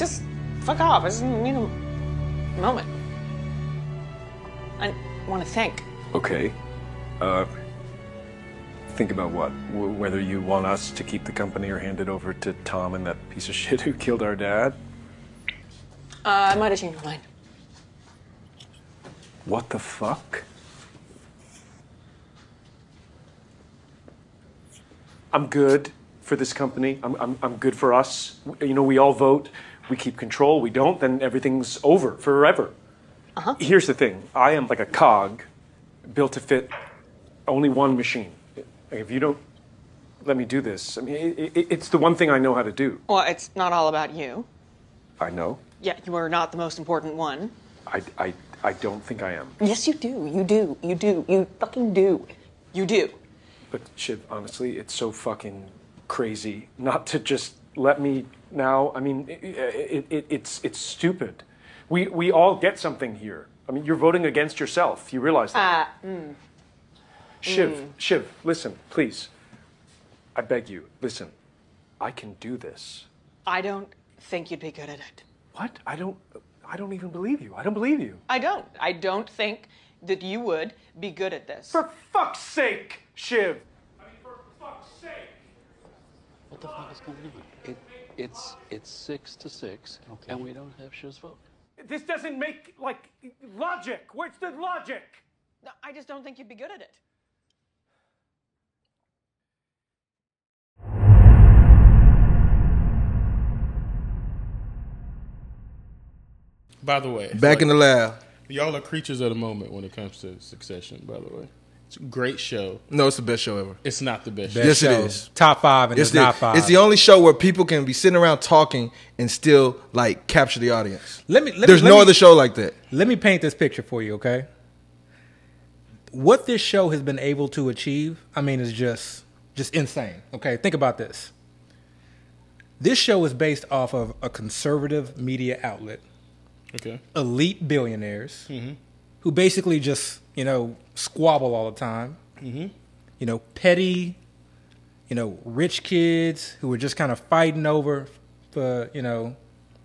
just fuck off. I just need a moment. I want to think. Okay. Uh, think about what? W- whether you want us to keep the company or hand it over to Tom and that piece of shit who killed our dad? Uh, I might have changed my mind. What the fuck? I'm good for this company. I'm, I'm, I'm good for us. You know, we all vote. We keep control. We don't, then everything's over forever. Uh-huh. Here's the thing I am like a cog built to fit only one machine. If you don't let me do this, I mean, it, it, it's the one thing I know how to do. Well, it's not all about you. I know. Yeah, you are not the most important one. I, I, I don't think I am. Yes, you do. You do. You do. You fucking do. You do. But Shiv, honestly, it's so fucking crazy not to just let me now. I mean, it, it, it, it's it's stupid. We we all get something here. I mean, you're voting against yourself. You realize that? Uh, mm. Shiv, mm. Shiv, listen, please. I beg you, listen. I can do this. I don't think you'd be good at it. What? I don't. I don't even believe you. I don't believe you. I don't. I don't think that you would be good at this. For fuck's sake, Shiv. I mean, for fuck's sake. What the fuck is going on? It, it's it's six to six, and we don't have Shiv's vote. This doesn't make like logic. Where's the logic? No, I just don't think you'd be good at it. By the way, Back in the lab. Y'all are creatures of the moment when it comes to Succession. By the way, it's a great show. No, it's the best show ever. It's not the best. yes, show. it is. Top five, and it's, the, not five. It's the only show where people can be sitting around talking and still like capture the audience. Let me. Let There's me, no let me- other show like that. Let me paint this picture for you, okay? What this show has been able to achieve, I mean, is just just insane. Okay, think about this. This show is based off of a conservative media outlet, Okay. elite billionaires, Mhm. who basically just you know squabble all the time. Mhm. You know, petty, you know, rich kids who are just kind of fighting over for you know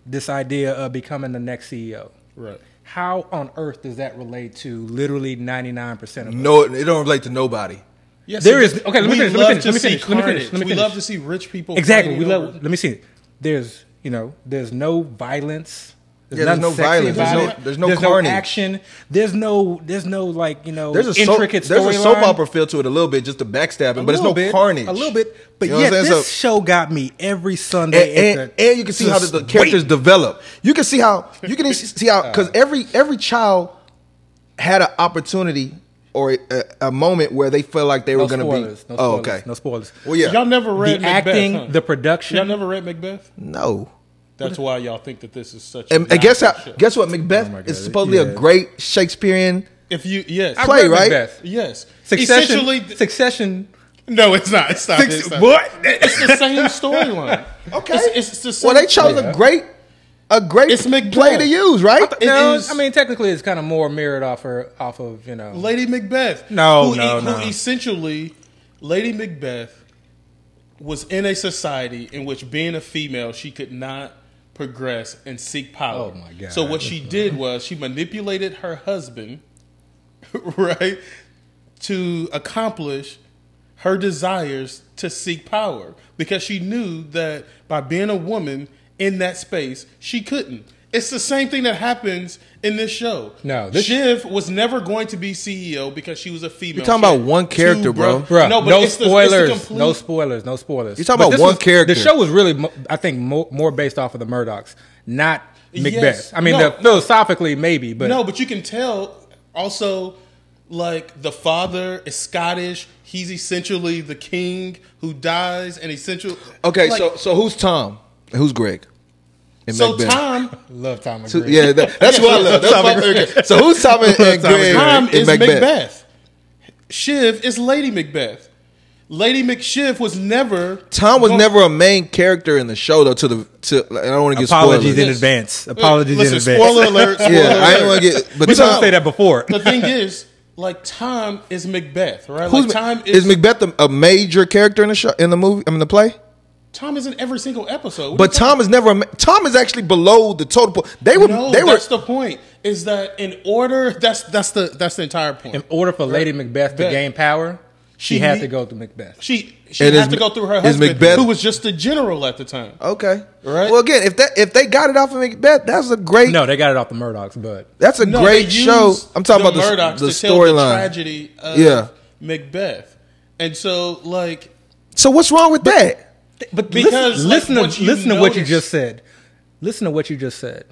this idea of becoming the next CEO. Right. How on earth does that relate to literally ninety nine percent of us? No, it don't relate to nobody. Yes, there it is does. okay. Let me finish. Let me finish. Let me finish. Let me finish. carnage. Let me We love to see rich people Exactly. We love. over- Let me see. it. There's you know. There's no violence. Yeah, there's no sexy violence. There's no- there's no carnage. action. There's no. There's no like you know. There's a soap, there's a soap storyline. opera feel to it a little bit, just the backstabbing, A but it's no little bit, carnage. A little bit, but You know yet this So- show got me every Sunday. and, and, and you can see how the, the characters wait. develop. You can see how you can see how because uh. every every child had an opportunity or a, a moment where they felt like they No were going to be. spoilers, oh, okay. no spoilers. Well, yeah. Y'all never read the Macbeth, acting, huh? the production. Y'all never read Macbeth? No. That's why y'all think that this is such. And, a and guess how? show. Guess what? Macbeth Oh is supposedly a great Shakespearean. If you yes, I Play, read right? Macbeth. Yes. Succession. Essentially, Succession. no, it's not. It's not. Six- it's not. what? It's the same storyline. Okay. It's, it's the same. Well, they chose a great, a great It's Macbeth. play to use, right? It no, is- I mean technically it's kind of more mirrored off her, off of you know. Lady Macbeth. No, who, no, who no. essentially, Lady Macbeth was in a society in which being a female, she could not progress and seek power. Oh, my God. So what she did was she manipulated her husband, right, to accomplish her desires to seek power because she knew that by being a woman in that space, she couldn't. It's the same thing that happens in this show. No, this- Shiv was never going to be CEO because she was a female. You're talking She about one two character, bro. brothers. No, but no it's the- it's the spoilers. complete- no spoilers. No spoilers. You're talking But about one was- character. The show was really, I think, more, more based off of the Murdochs, not Macbeth. Yes. I mean, No. the, philosophically maybe, but no, but you can tell also like the father is Scottish. He's essentially the king who dies, and essentially Okay, like, so so who's Tom? Who's Greg? In so Macbeth? Tom love Tom So- McGregor. yeah, that, that's what I love. That's Tom my, okay. So who's Tom and, and Tom Greg Tom is Macbeth? Macbeth. Shiv is Lady Macbeth. Lady McShiv was never Tom was go- never a main character in the show though. To the to I don't want to get Apologies spoilers. in Yes. advance. Apologies Listen, in advance. Spoiler alert! Spoiler Yeah, I alert. didn't want to get. But We Tom, supposed to say that before. The thing is, like Tom is Macbeth, right? who's like Tom is, is, Macbeth a, a major character in the show in the movie? I mean the play. Tom is in every single episode. What But are you Tom is never. a Tom is actually below the total. po- They were. No, they were. that's the point. Is that in order? That's that's the that's the entire point. In order for Lady Macbeth to Beth. gain power, she, She had to go through Macbeth. she she And had to go through her husband, Macbeth- who was just a general at the time. Okay. Right. Well, again, if that if they got it off of Macbeth, that's a great. No, they got it off the Murdochs, but That's a No, great show. I'm talking about the, the the storyline. tragedy of Yeah. Macbeth, and so like So what's wrong with that? But Because, listen, like, listen, to, you listen to what you just said. Listen to what you just said.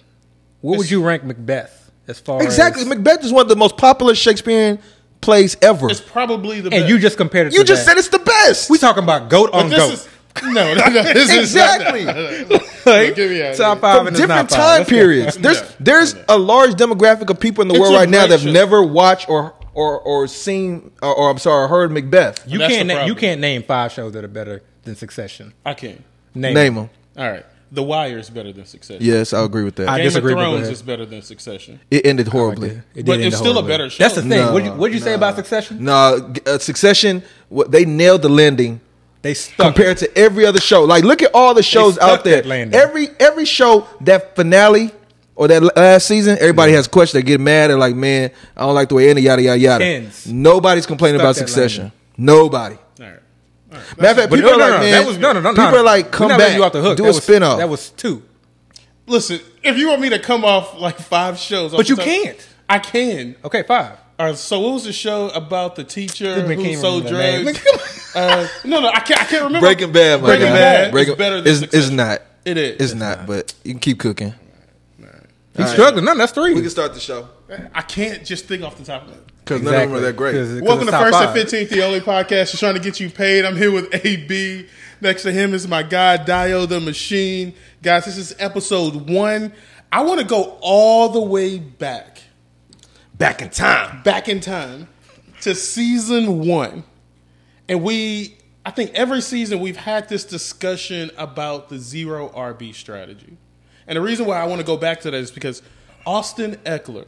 Where would you rank Macbeth as far Exactly. as Macbeth is one of the most popular Shakespearean plays ever. it's probably the and best. you just compared it You to just that. said it's the best. we talking about goat on this goat. is no, no, no this exactly. Is not, Like, get me out of top five From different not time Let's periods. There's Yeah. there's a large demographic of people in the It's world right now that have never watched or or or seen or, or I'm sorry, heard Macbeth. You can't na- you can't name five shows that are better than Succession. I can. Name, Name them. All right, The Wire is better than Succession. Yes, I agree with that. I Game disagree, of but Thrones ahead. is better than Succession. it ended horribly. It did But end it's still a horribly. better show. That's the thing. No, what'd you, what'd you say about Succession? No, uh, Succession. What they nailed the landing They stuck compared to every other show. Like, look at all the shows stuck out there. that landing. Every every show that finale or that last season, everybody has questions. They get mad. They're like, "Man, I don't like the way it ended." Yada yada yada. Ends. Nobody's complaining Stuck about that Succession. landing. Nobody. All right. Matter of fact, people no, are no, like, no, man, that was no, no, no. people no. are like, come back, you off the hook. do that a was, spinoff. That was two. Listen, if you want me to come off like five shows, But you top- can't. I can. Okay, five. All right, so what was the show about the teacher This man who sold remember the name. drugs? uh, no, no, I can't. I can't remember. Breaking Bad, my Breaking guy. Bad Breaking is better than It's, it's not. It is. It's not. But you can keep cooking. He's struggling. No, that's three. We can start the show I can't just think off the top of it. Because none of them are that great. 'Cause- 'cause Welcome it's to First five. and 15th, the only podcast that's trying to get you paid. I'm here with AB. Next to him is my guy, Dio the Machine. Guys, this is episode one. I want to go all the way back, Back in time. back in time to season one. And we, I think every season we've had this discussion about the zero RB strategy. And the reason why I want to go back to that is because Austin Ekeler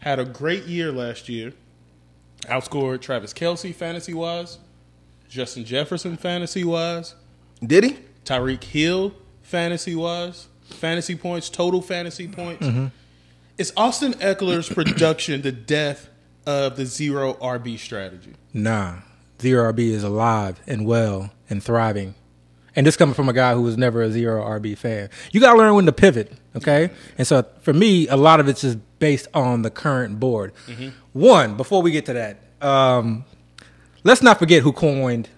had a great year last year. Outscored Travis Kelce fantasy wise, Justin Jefferson fantasy wise, Did he? Tyreek Hill fantasy wise, fantasy points, total fantasy points. Mm-hmm. Is Austin Ekeler's production the death of the zero RB strategy? Nah, zero RB is alive and well and thriving. And this coming from a guy who was never a zero RB fan. You got to learn when to pivot, okay? And so for me, a lot of it's just based on the current board. One, before we get to that, um, let's not forget who coined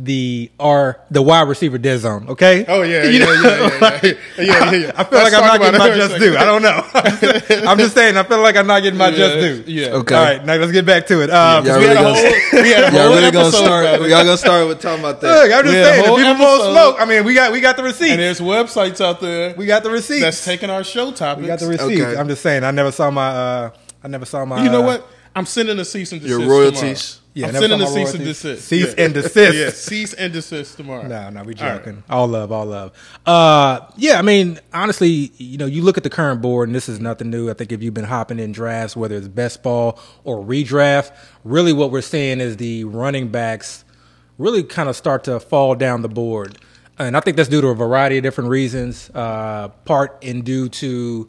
the R the wide receiver dead zone, okay? Oh yeah, You yeah, know? yeah, yeah, yeah, yeah, yeah, yeah. I feel like I'm not getting my just due. I don't know. I'm just saying. I feel like I'm not getting my just due. Yeah. Okay. All right, now let's get back to it. Um, Y'all We had really a gonna, whole, we had a y'all really gonna episode start. about it. Y'all gonna start with talking about that. Look, I'm just We saying. If whole people want episode. smoke, I mean, we got we got the receipts. And there's websites out there we got the receipts. that's taking our show topics. we got the receipts. Okay. I'm just saying. I never saw my. Uh, I never saw my. You know uh, what? I'm sending a cease and desist Your royalties. tomorrow. Yeah, I'm sending a cease and desist. Cease Yeah. and desist. Yeah, cease and desist tomorrow. No, no, we All right. joking. All, love, all love. Uh, yeah, I mean, honestly, you know, you look at the current board, and this is nothing new. I think if you've been hopping in drafts, whether it's best ball or redraft, really what we're seeing is the running backs really kind of start to fall down the board, and I think that's due to a variety of different reasons. Uh, part in due to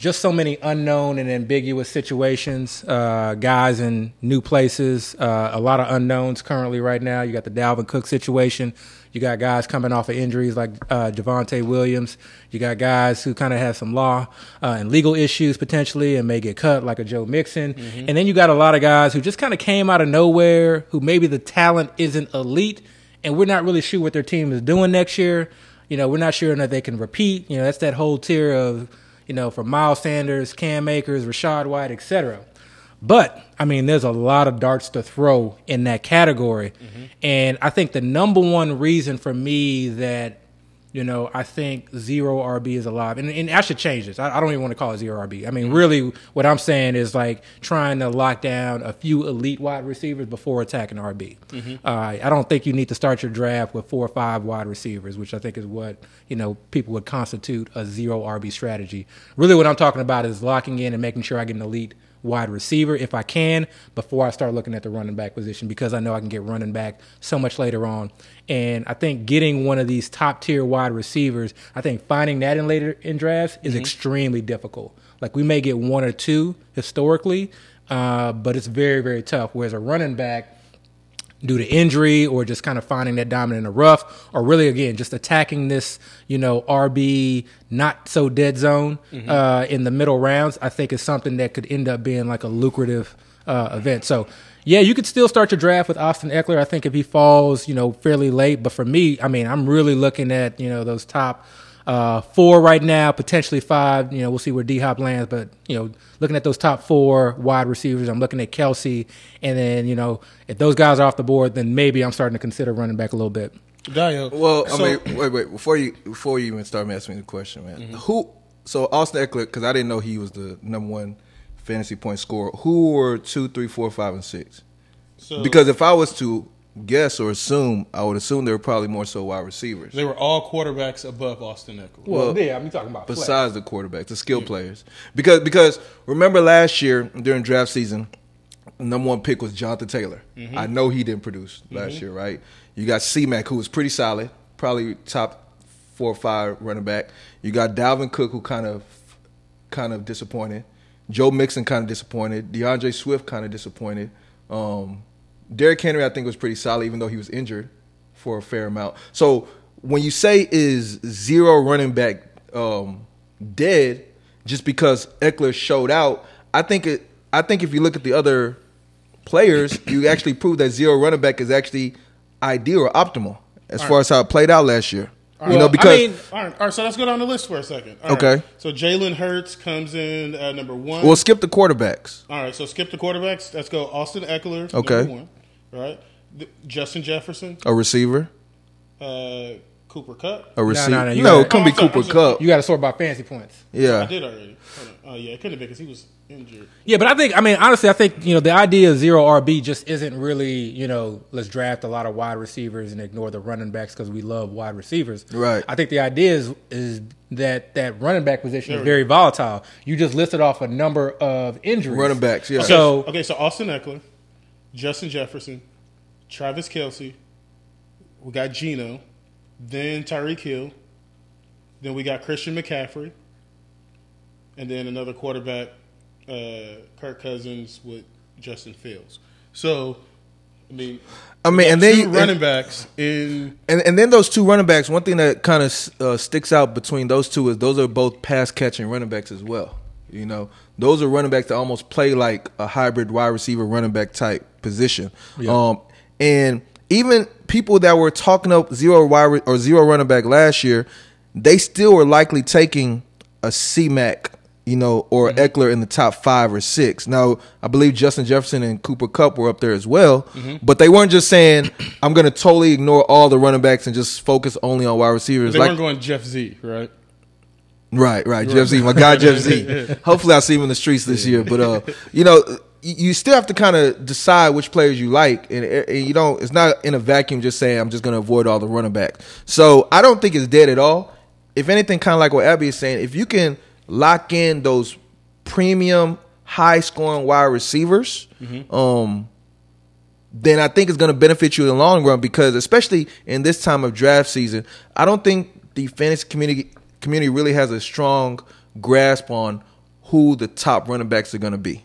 just so many unknown and ambiguous situations, uh, guys in new places, uh, a lot of unknowns currently right now. You got the Dalvin Cook situation. You got guys coming off of injuries like uh, Javonte Williams. You got guys who kind of have some law uh, and legal issues potentially and may get cut, like a Joe Mixon. And then you got a lot of guys who just kind of came out of nowhere, who maybe the talent isn't elite, and we're not really sure what their team is doing next year. You know, we're not sure that they can repeat. You know, that's that whole tier of you know, from Miles Sanders, Cam Akers, Rachaad White, etc. But I mean, there's a lot of darts to throw in that category, mm-hmm. and I think the number one reason for me that you know I think zero RB is alive, and, and I should change this. I, I don't even want to call it zero RB. I mean, really, what I'm saying is like trying to lock down a few elite wide receivers before attacking RB. Uh, I don't think you need to start your draft with four or five wide receivers, which I think is what you know people would constitute a zero RB strategy. Really, what I'm talking about is locking in and making sure I get an elite wide receiver if I can before I start looking at the running back position because I know I can get running back so much later on. And I think getting one of these top tier wide receivers, I think finding that in later in drafts is extremely difficult. Like we may get one or two historically, uh, but it's very very tough. Whereas a running back due to injury or just kind of finding that diamond in the rough or really again just attacking this you know rb not so dead zone uh, in the middle rounds i think is something that could end up being like a lucrative uh, event so yeah you could still start your draft with austin ekeler i think if he falls you know fairly late but for me i mean i'm really looking at you know those top uh, four right now, potentially five. You know, we'll see where D Hop lands, but you know, looking at those top four wide receivers, I'm looking at Kelce, and then you know, if those guys are off the board, then maybe I'm starting to consider running back a little bit. Dio. Well, I mean, wait, wait. Before you before you even start asking me the question, man, Mm-hmm. who? So Austin Ekeler, because I didn't know he was the number one fantasy point scorer. Who were two, three, four, five, and six? so Because if I was to guess or assume, I would assume they were probably more so wide receivers. they were all quarterbacks above Austin Ekeler. Well, yeah, I'm talking about besides the quarterbacks, the skill players. Because because remember last year during draft season, number one pick was Jonathan Taylor. Mm-hmm. I know he didn't produce last year, right? You got C Mac, who was pretty solid, probably top four or five running back. You got Dalvin Cook, who kind of kind of disappointed. Joe Mixon kind of disappointed. D'Andre Swift kind of disappointed. Um, Derrick Henry, I think, was pretty solid, even though he was injured for a fair amount. So when you say is zero running back um, dead just because Ekeler showed out, I think it. I think if you look at the other players, you actually prove that zero running back is actually ideal or optimal as far as how it played out last year. you know, because I mean, all right, all right, so let's go down the list for a second. All right. Okay. So Jalen Hurts comes in at number one. We'll skip the quarterbacks. all right, so skip the quarterbacks. Let's go Austin Ekeler, Okay. number one. Right. Justin Jefferson, A receiver, uh, Cooper Kupp. a receiver. no, No, you no, gotta- it couldn't Oh, be sorry, Cooper oh, Kupp. You got to sort by fantasy points. Yeah, I did already. Hold on. Oh yeah, it couldn't have been because he was injured. Yeah, but I think I mean honestly, I think you know the idea of zero RB just isn't really you know let's draft a lot of wide receivers and ignore the running backs because we love wide receivers. Right. I think the idea is is that that running back position There is we very volatile. You just listed off a number of injuries. running backs. Yeah. So Okay, so Austin Ekeler, Justin Jefferson, Travis Kelce. We got Geno, then Tyreek Hill, then we got Christian McCaffrey, and then another quarterback, uh, Kirk Cousins with Justin Fields. So, I mean, I mean, and then two running backs in and and then those two running backs. One thing that kind of uh, sticks out between those two is those are both pass catching running backs as well. You know, those are running backs that almost play like a hybrid wide receiver running back type position. Um, and even people that were talking up zero wide or zero running back last year, they still were likely taking a C Mac, you know, or Ekeler in the top five or six. Now, I believe Justin Jefferson and Cooper Kupp were up there as well, but they weren't just saying, "I'm going to totally ignore all the running backs and just focus only on wide receivers." they like, weren't going Jeff Z, right? Right, right. Jeff Z, my guy Jeff Z. Hopefully, I'll see him in the streets this year. But uh, you know, you still have to kind of decide which players you like, and, and you don't. It's not in a vacuum. Just saying I'm just going to avoid all the running backs. So I don't think it's dead at all. If anything, kind of like what Abby is saying, if you can lock in those premium, high scoring wide receivers, um, then I think it's going to benefit you in the long run because, especially in this time of draft season, I don't think the fantasy community community really has a strong grasp on who the top running backs are going to be.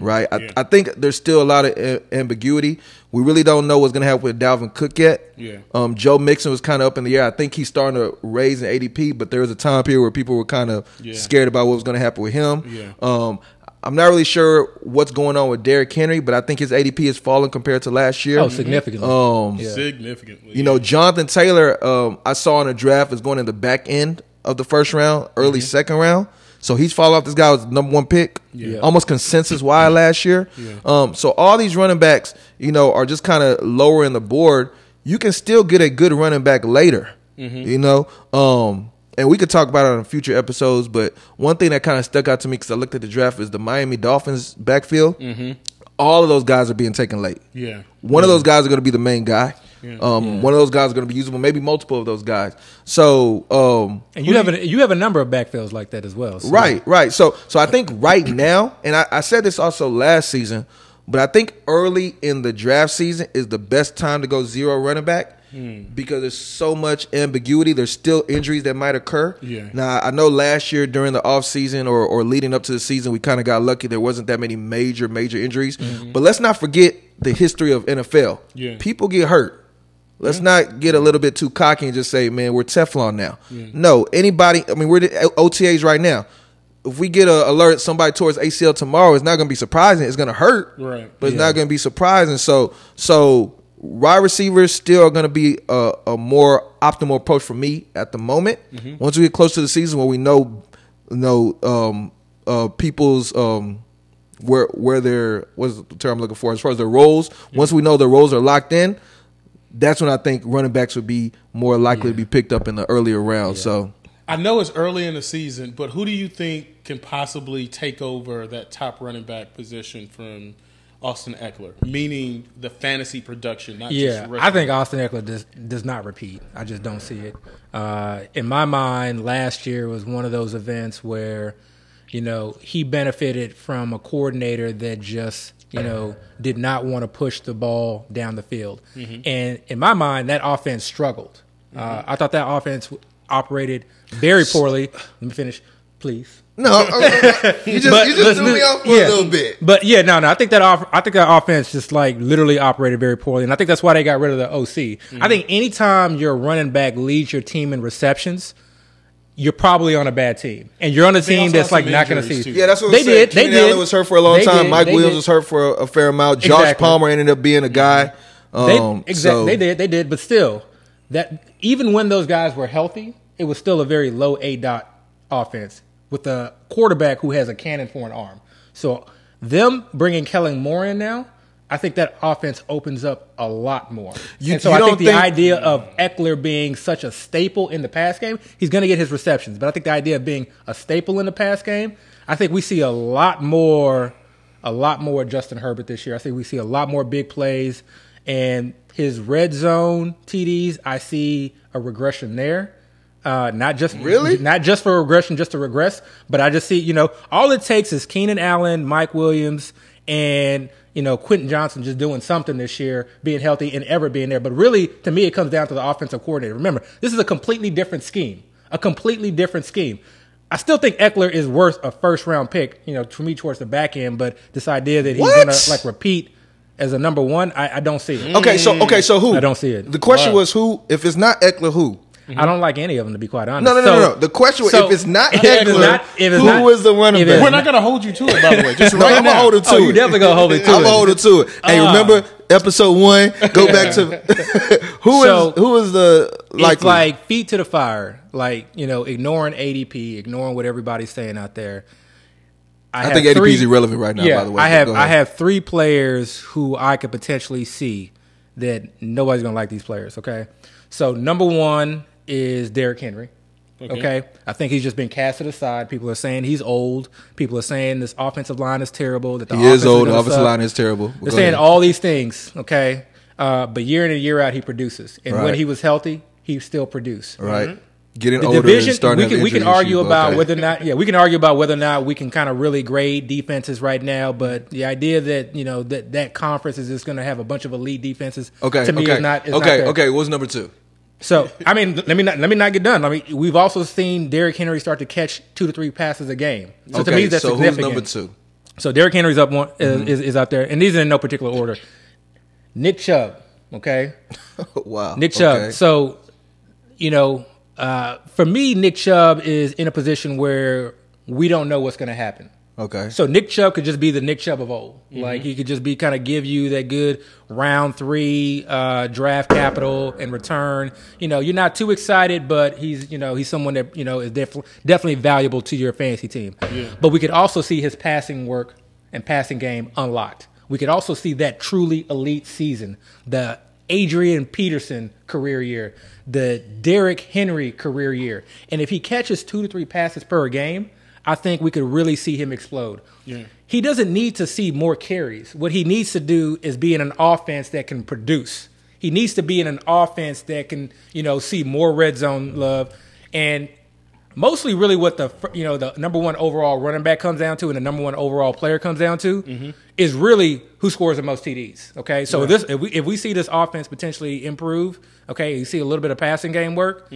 Right? I, I think there's still a lot of a- ambiguity. We really don't know what's going to happen with Dalvin Cook yet. Yeah. Um, Joe Mixon was kind of up in the air. I think he's starting to raise in ADP, but there was a time period where people were kind of Yeah. scared about what was going to happen with him. Yeah. Um, I'm not really sure what's going on with Derrick Henry, but I think his ADP has fallen compared to last year. Oh, significantly. Um, Yeah. Significantly. you know, Jonathan Taylor, um, I saw in the draft is going in the back end of the first round, early second round. So he's fallen off. This guy was number one pick, Yeah. almost consensus wide last year. Um, so all these running backs, you know, are just kind of lower in the board. You can still get a good running back later, you know. Um, and we could talk about it on future episodes. But one thing that kind of stuck out to me because I looked at the draft is the Miami Dolphins backfield. All of those guys are being taken late. yeah. One of those guys are going to be the main guy. Um, One of those guys is going to be usable, maybe multiple of those guys. So, um, And you have a you have a number of backfields like that as well. so- Right, right. So, so I think right now, and I, I said this also last season, but I think early in the draft season is the best time to go zero running back because there's so much ambiguity. There's still injuries that might occur. Yeah. Now, I know last year during the offseason or, or leading up to the season, we kind of got lucky. There wasn't that many major, major injuries. But let's not forget the history of NFL. Yeah. People get hurt. Let's not get a little bit too cocky and just say, "Man, we're Teflon now." No, anybody. I mean, we're the OTAs right now. If we get a alert somebody towards ACL tomorrow, it's not going to be surprising. It's going to hurt, Right. But it's not going to be surprising. So, so wide receivers still are going to be a, a more optimal approach for me at the moment. Once we get close to the season, where we know, know um, uh, people's um, where where their what's the term I'm looking for as far as their roles. Once we know their roles are locked in, that's when I think running backs would be more likely to be picked up in the earlier rounds. So I know it's early in the season, but who do you think can possibly take over that top running back position from Austin Ekeler? Meaning the fantasy production, not Yeah, just I think Austin Ekeler does does not repeat. I just don't see it. Uh, in my mind, last year was one of those events where, you know, he benefited from a coordinator that just, you know, did not want to push the ball down the field. And in my mind, that offense struggled. Uh, I thought that offense operated very poorly. Let me finish, please. no, you just But you just threw me off for yeah. a little bit. But yeah, no, no. I think that off, I think that offense just like literally operated very poorly, and I think that's why they got rid of the OC. I think anytime your running back leads your team in receptions, you're probably on a bad team, and you're on a team that's like not going to see. too. Yeah, that's what they I'm saying. did. They Keenan did. Allen was hurt for a long They time. did. Mike They Williams did. was hurt for a, a fair amount. Josh Exactly. Palmer ended up being a guy. They, Um, exactly. so- They did. They did. But still, that even when those guys were healthy, it was still a very low A dot offense with a quarterback who has a cannon for an arm. So them bringing Kellen Moore in now, I think that offense opens up a lot more. You- and so I think the think- idea of Ekeler being such a staple in the pass game, he's going to get his receptions. But I think the idea of being a staple in the pass game, I think we see a lot more, a lot more Justin Herbert this year. I think we see a lot more big plays, and his red zone TDs. I see a regression there. Uh, not just Really? not just for regression, just to regress, but I just see you know all it takes is Keenan Allen, Mike Williams, and you know Quentin Johnston just doing something this year, being healthy and ever being there. But really, to me, it comes down to the offensive coordinator. Remember, this is a completely different scheme, a completely different scheme. I still think Ekeler is worth a first round pick, you know, for me towards the back end. But this idea that he's What? gonna like repeat as a number one, I, I don't see it. Okay, so okay, so who? I don't see it. The question Wow. was who? If it's not Ekeler, who? I don't like any of them to be quite honest. No, no, no, So- no, no. The question was so- if it's not if it's Ekeler, not- if it's who not- was the running if back? We're not going to hold you to it, by the way. Just No, right I'm now. gonna hold it to Oh, it. you definitely gonna hold it to I'm it. gonna hold it to it. Hey, Ah. remember episode one? Go back to who is So, who is the like like feet to the fire, like you know, ignoring ADP, ignoring what everybody's saying out there. I have think ADP three- is irrelevant right now. Yeah, by the way, I have I have three players who I could potentially see that nobody's gonna like these players. Okay, so number one is Derrick Henry. Okay. I think he's just been casted aside. People are saying he's old. People are saying this offensive line is terrible. That the He is old. The offensive suck. line is terrible. They're saying ahead. all these things, okay? Uh, but year in and year out, he produces. And when he was healthy, he still produced. right. Getting The older division, and starting we to can have we can argue issues, about okay. whether or not yeah we can argue about whether or not we can kind of really grade defenses right now. But the idea that you know that that conference is just going to have a bunch of elite defenses Okay. to me okay. is not is okay. fair. okay. What's number two? So I mean, let me not let me not get done. I mean, we've also seen Derrick Henry start to catch two to three passes a game. So okay. to me, that's so who's significant. number two? So Derrick Henry's up one Mm-hmm. is, is is out there, and these are in no particular order. Nick Chubb, okay, wow. Nick Chubb. Okay. So, you know, uh, for me, Nick Chubb is in a position where we don't know what's going to happen. Okay. So Nick Chubb could just be the Nick Chubb of old. Like he could just be kind of give you that good round three uh, draft capital and return. You know, you're not too excited, but he's you know he's someone that you know is def- definitely valuable to your fantasy team. Yeah. But we could also see his passing work and passing game unlocked. We could also see that truly elite season, the Adrian Peterson career year, the Derrick Henry career year, and if he catches two to three passes per game. I think we could really see him explode. He doesn't need to see more carries. What he needs to do is be in an offense that can produce. He needs to be in an offense that can, you know, see more red zone love and mostly really what the you know the number one overall running back comes down to and the number one overall player comes down to Mm-hmm. is really who scores the most TDs. Okay, so this if we if we see this offense potentially improve, okay, you see a little bit of passing game work.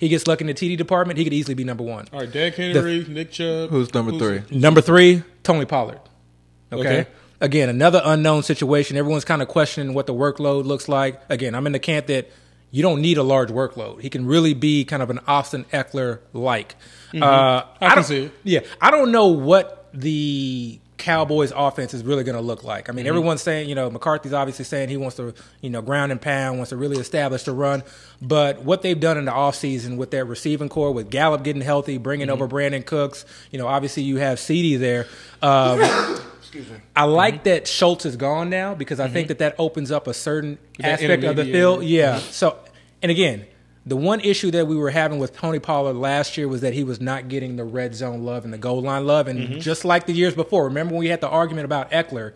He gets lucky in the TD department. He could easily be number one. All right, Derrick Henry, Nick Chubb. Who's number three? Number three, Tony Pollard. Okay. Okay. Again, another unknown situation. Everyone's kind of questioning what the workload looks like. Again, I'm in the camp that you don't need a large workload. He can really be kind of an Austin Ekeler like. Uh, Mm-hmm. I can don't- see it. Yeah, I don't know what the Cowboys offense is really going to look like. I Mm-hmm. mean, everyone's saying, you know, McCarthy's obviously saying he wants to, you know, ground and pound, wants to really establish the run. But what they've done in the offseason with their receiving core, with Gallup getting healthy, bringing Mm-hmm. over Brandin Cooks, you know, obviously you have CD there. Um, I like that Schultz is gone now because I think that that opens up a certain aspect of the field. Yeah. So, and again, the one issue that we were having with Tony Pollard last year was that he was not getting the red zone love and the goal line love. And mm-hmm. just like the years before, remember when we had the argument about Ekeler?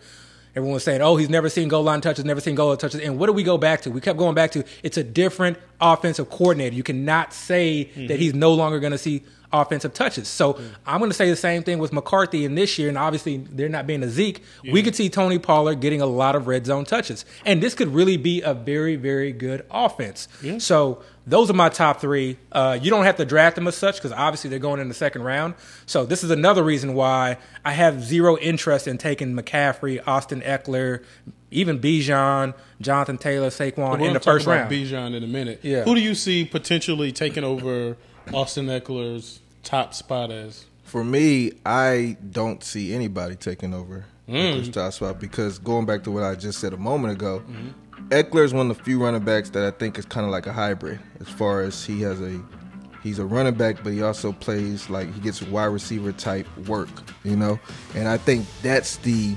Everyone was saying, "Oh, he's never seen goal line touches, never seen goal line touches." And what do we go back to? We kept going back to it's a different offensive coordinator. You cannot say that mm-hmm. he's no longer going to see offensive touches. So I'm going to say the same thing with McCarthy in this year, and obviously they're not being a Zeke. We could see Tony Pollard getting a lot of red zone touches, and this could really be a very, very good offense. So those are my top three. Uh, you don't have to draft them as such because obviously they're going in the second round. So this is another reason why I have zero interest in taking McCaffrey, Austin Ekeler, even Bijan, Jonathan Taylor, Saquon in the first round. Bijan in a minute. Yeah. Who do you see potentially taking over Austin Ekeler's top spot as? For me, I don't see anybody taking over Mm. Ekeler's top spot because going back to what I just said a moment ago, Mm-hmm. Ekeler is one of the few running backs that I think is kind of like a hybrid as far as he has a he's a running back, but he also plays like he gets wide receiver type work, you know. And I think that's the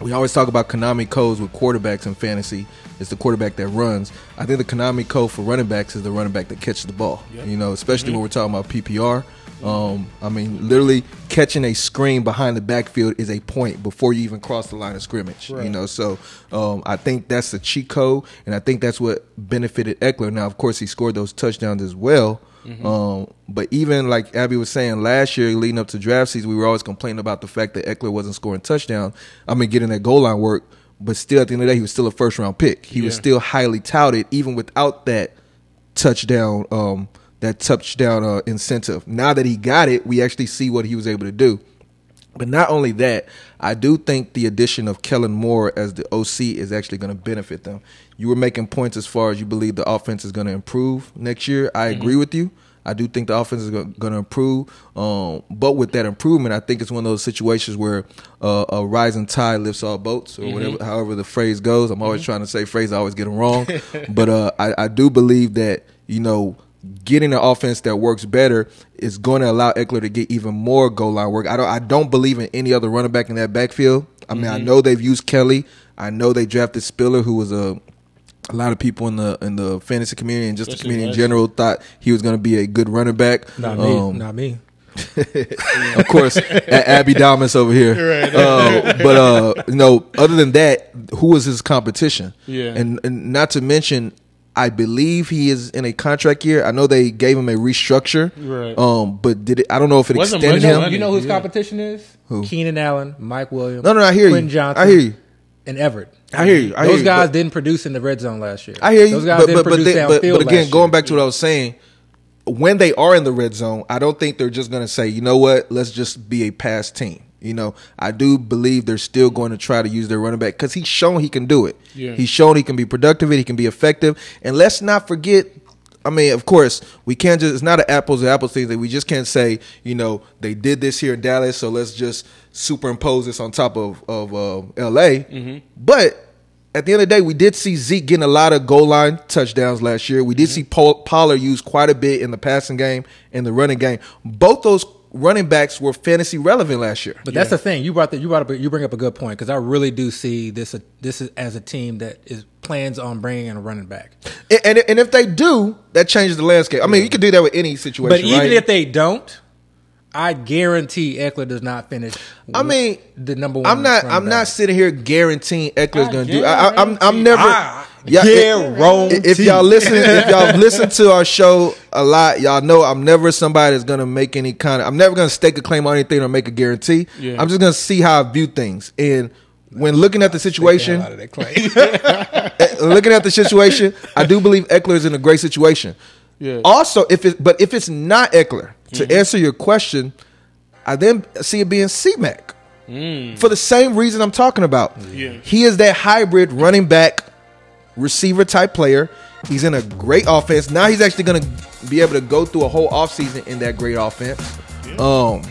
we always talk about Konami codes with quarterbacks in fantasy. It's the quarterback that runs. I think the Konami code for running backs is the running back that catches the ball. You know, especially when we're talking about PPR. Um, I mean, literally catching a screen behind the backfield is a point before you even cross the line of scrimmage. You know, so um, I think that's the cheat code, and I think that's what benefited Ekeler. Now, of course, he scored those touchdowns as well. Um, but even like Abby was saying last year, leading up to draft season, we were always complaining about the fact that Ekeler wasn't scoring touchdowns. I mean, getting that goal line work, but still at the end of the day, he was still a first round pick. He was still highly touted, even without that touchdown, um, that touchdown uh, incentive. Now that he got it, we actually see what he was able to do. But not only that, I do think the addition of Kellen Moore as the OC is actually going to benefit them. You were making points as far as you believe the offense is going to improve next year. I agree with you. I do think the offense is going to improve. Um, but with that improvement, I think it's one of those situations where uh, a rising tide lifts all boats, or whatever, however the phrase goes. I'm always trying to say phrase, I always get them wrong. but uh, I, I do believe that you know getting an offense that works better is going to allow Ekeler to get even more goal line work. I don't I don't believe in any other running back in that backfield. I mean, I know they've used Kelly. I know they drafted Spiller, who was a a lot of people in the in the fantasy community and just the Especially community in general thought he was going to be a good running back. Not me. Um, not me. of course, A- Abby Damas over here. Uh, but uh, you know, other than that, who was his competition? Yeah. and, and not to mention, I believe he is in a contract year. I know they gave him a restructure. Right. Um, but did it? I don't know if it Wasn't extended much him. money. You know whose Yeah. competition is? Who? Keenan Allen, Mike Williams. No, no, I hear Quentin you. Johnson, I hear you. and Everett. I hear you. I Those hear guys but- didn't produce in the red zone last year. I hear you. Those guys but, didn't but, but, produce then- but, downfield but again, last going year. back to what I was saying, when they are in the red zone, I don't think they're just going to say, you know what, let's just be a pass team. You know, I do believe they're still going to try to use their running back because he's shown he can do it. Yeah. He's shown he can be productive, and he can be effective. And let's not forget, I mean, of course, we can't just, it's not an apples to apples thing that we just can't say, you know, they did this here in Dallas, so let's just superimpose this on top of, of uh, LA. But at the end of the day, we did see Zeke getting a lot of goal line touchdowns last year. We did see Paul, Pollard used quite a bit in the passing game and the running game. Both those running backs were fantasy relevant last year. But that's the thing. You brought the, you brought up you bring up a good point because I really do see this this is, as a team that is plans on bringing in a running back. And, and, and if they do, that changes the landscape. I mean, you could do that with any situation. But even right? if they don't, I guarantee Ekeler does not finish. I mean, the number one. I'm not. I'm not sitting here guaranteeing Ekeler's I going to do. I, I, I'm. I'm never. I- Yeah, if y'all listen, if y'all listen to our show a lot, y'all know I'm never somebody that's gonna make any kind of. I'm never gonna stake a claim on anything or make a guarantee. Yeah. I'm just gonna see how I view things. And when looking at the situation, Out of that claim. eh, looking at the situation, I do believe Ekeler is in a great situation. Yeah. Also, if it, but if it's not Ekeler, to answer your question, I then see it being C-Mac for the same reason I'm talking about. Yeah. He is that hybrid running back, receiver type player. He's in a great offense. Now he's actually going to be able to go through a whole offseason in that great offense. Um,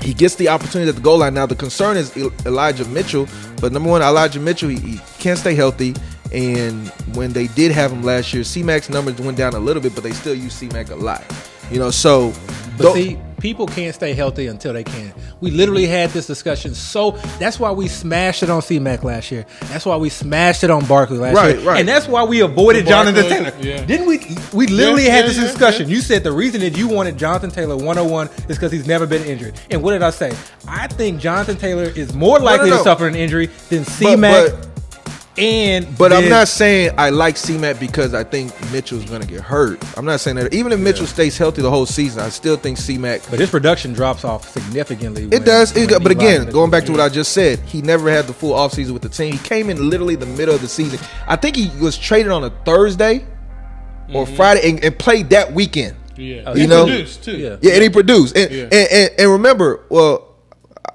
he gets the opportunity at the goal line. Now the concern is Elijah Mitchell, but number one, Elijah Mitchell, he, he can't stay healthy. And when they did have him last year, C-Mac's numbers went down a little bit, but they still use C-Mac a lot. You know, so But see, people can't stay healthy until they can. We literally mm-hmm. had this discussion. So that's why we smashed it on C-Mac last year. That's why we smashed it on Barkley last Right, year. right. And that's why we avoided Barkley, Jonathan Taylor. yeah. Didn't we? We literally Yeah, had yeah, this discussion. You said the reason that you wanted Jonathan Taylor 101 is because he's never been injured. And what did I say? I think Jonathan Taylor is more likely no. to suffer an injury than C-Mac. but- and But I'm not saying I like C-Mac because I think Mitchell's going to get hurt. I'm not saying that. Even if Mitchell stays healthy the whole season, I still think C-Mac. But his production drops off significantly. It when- does. It, but again, going back to what I just said, he never had the full offseason with the team. He came in literally the middle of the season. I think he was traded on a Thursday or mm-hmm. Friday and, and played that weekend. Yeah. Oh, He know- produced, too. Yeah. Yeah, and he produced. And, Yeah. and, and, and remember, well,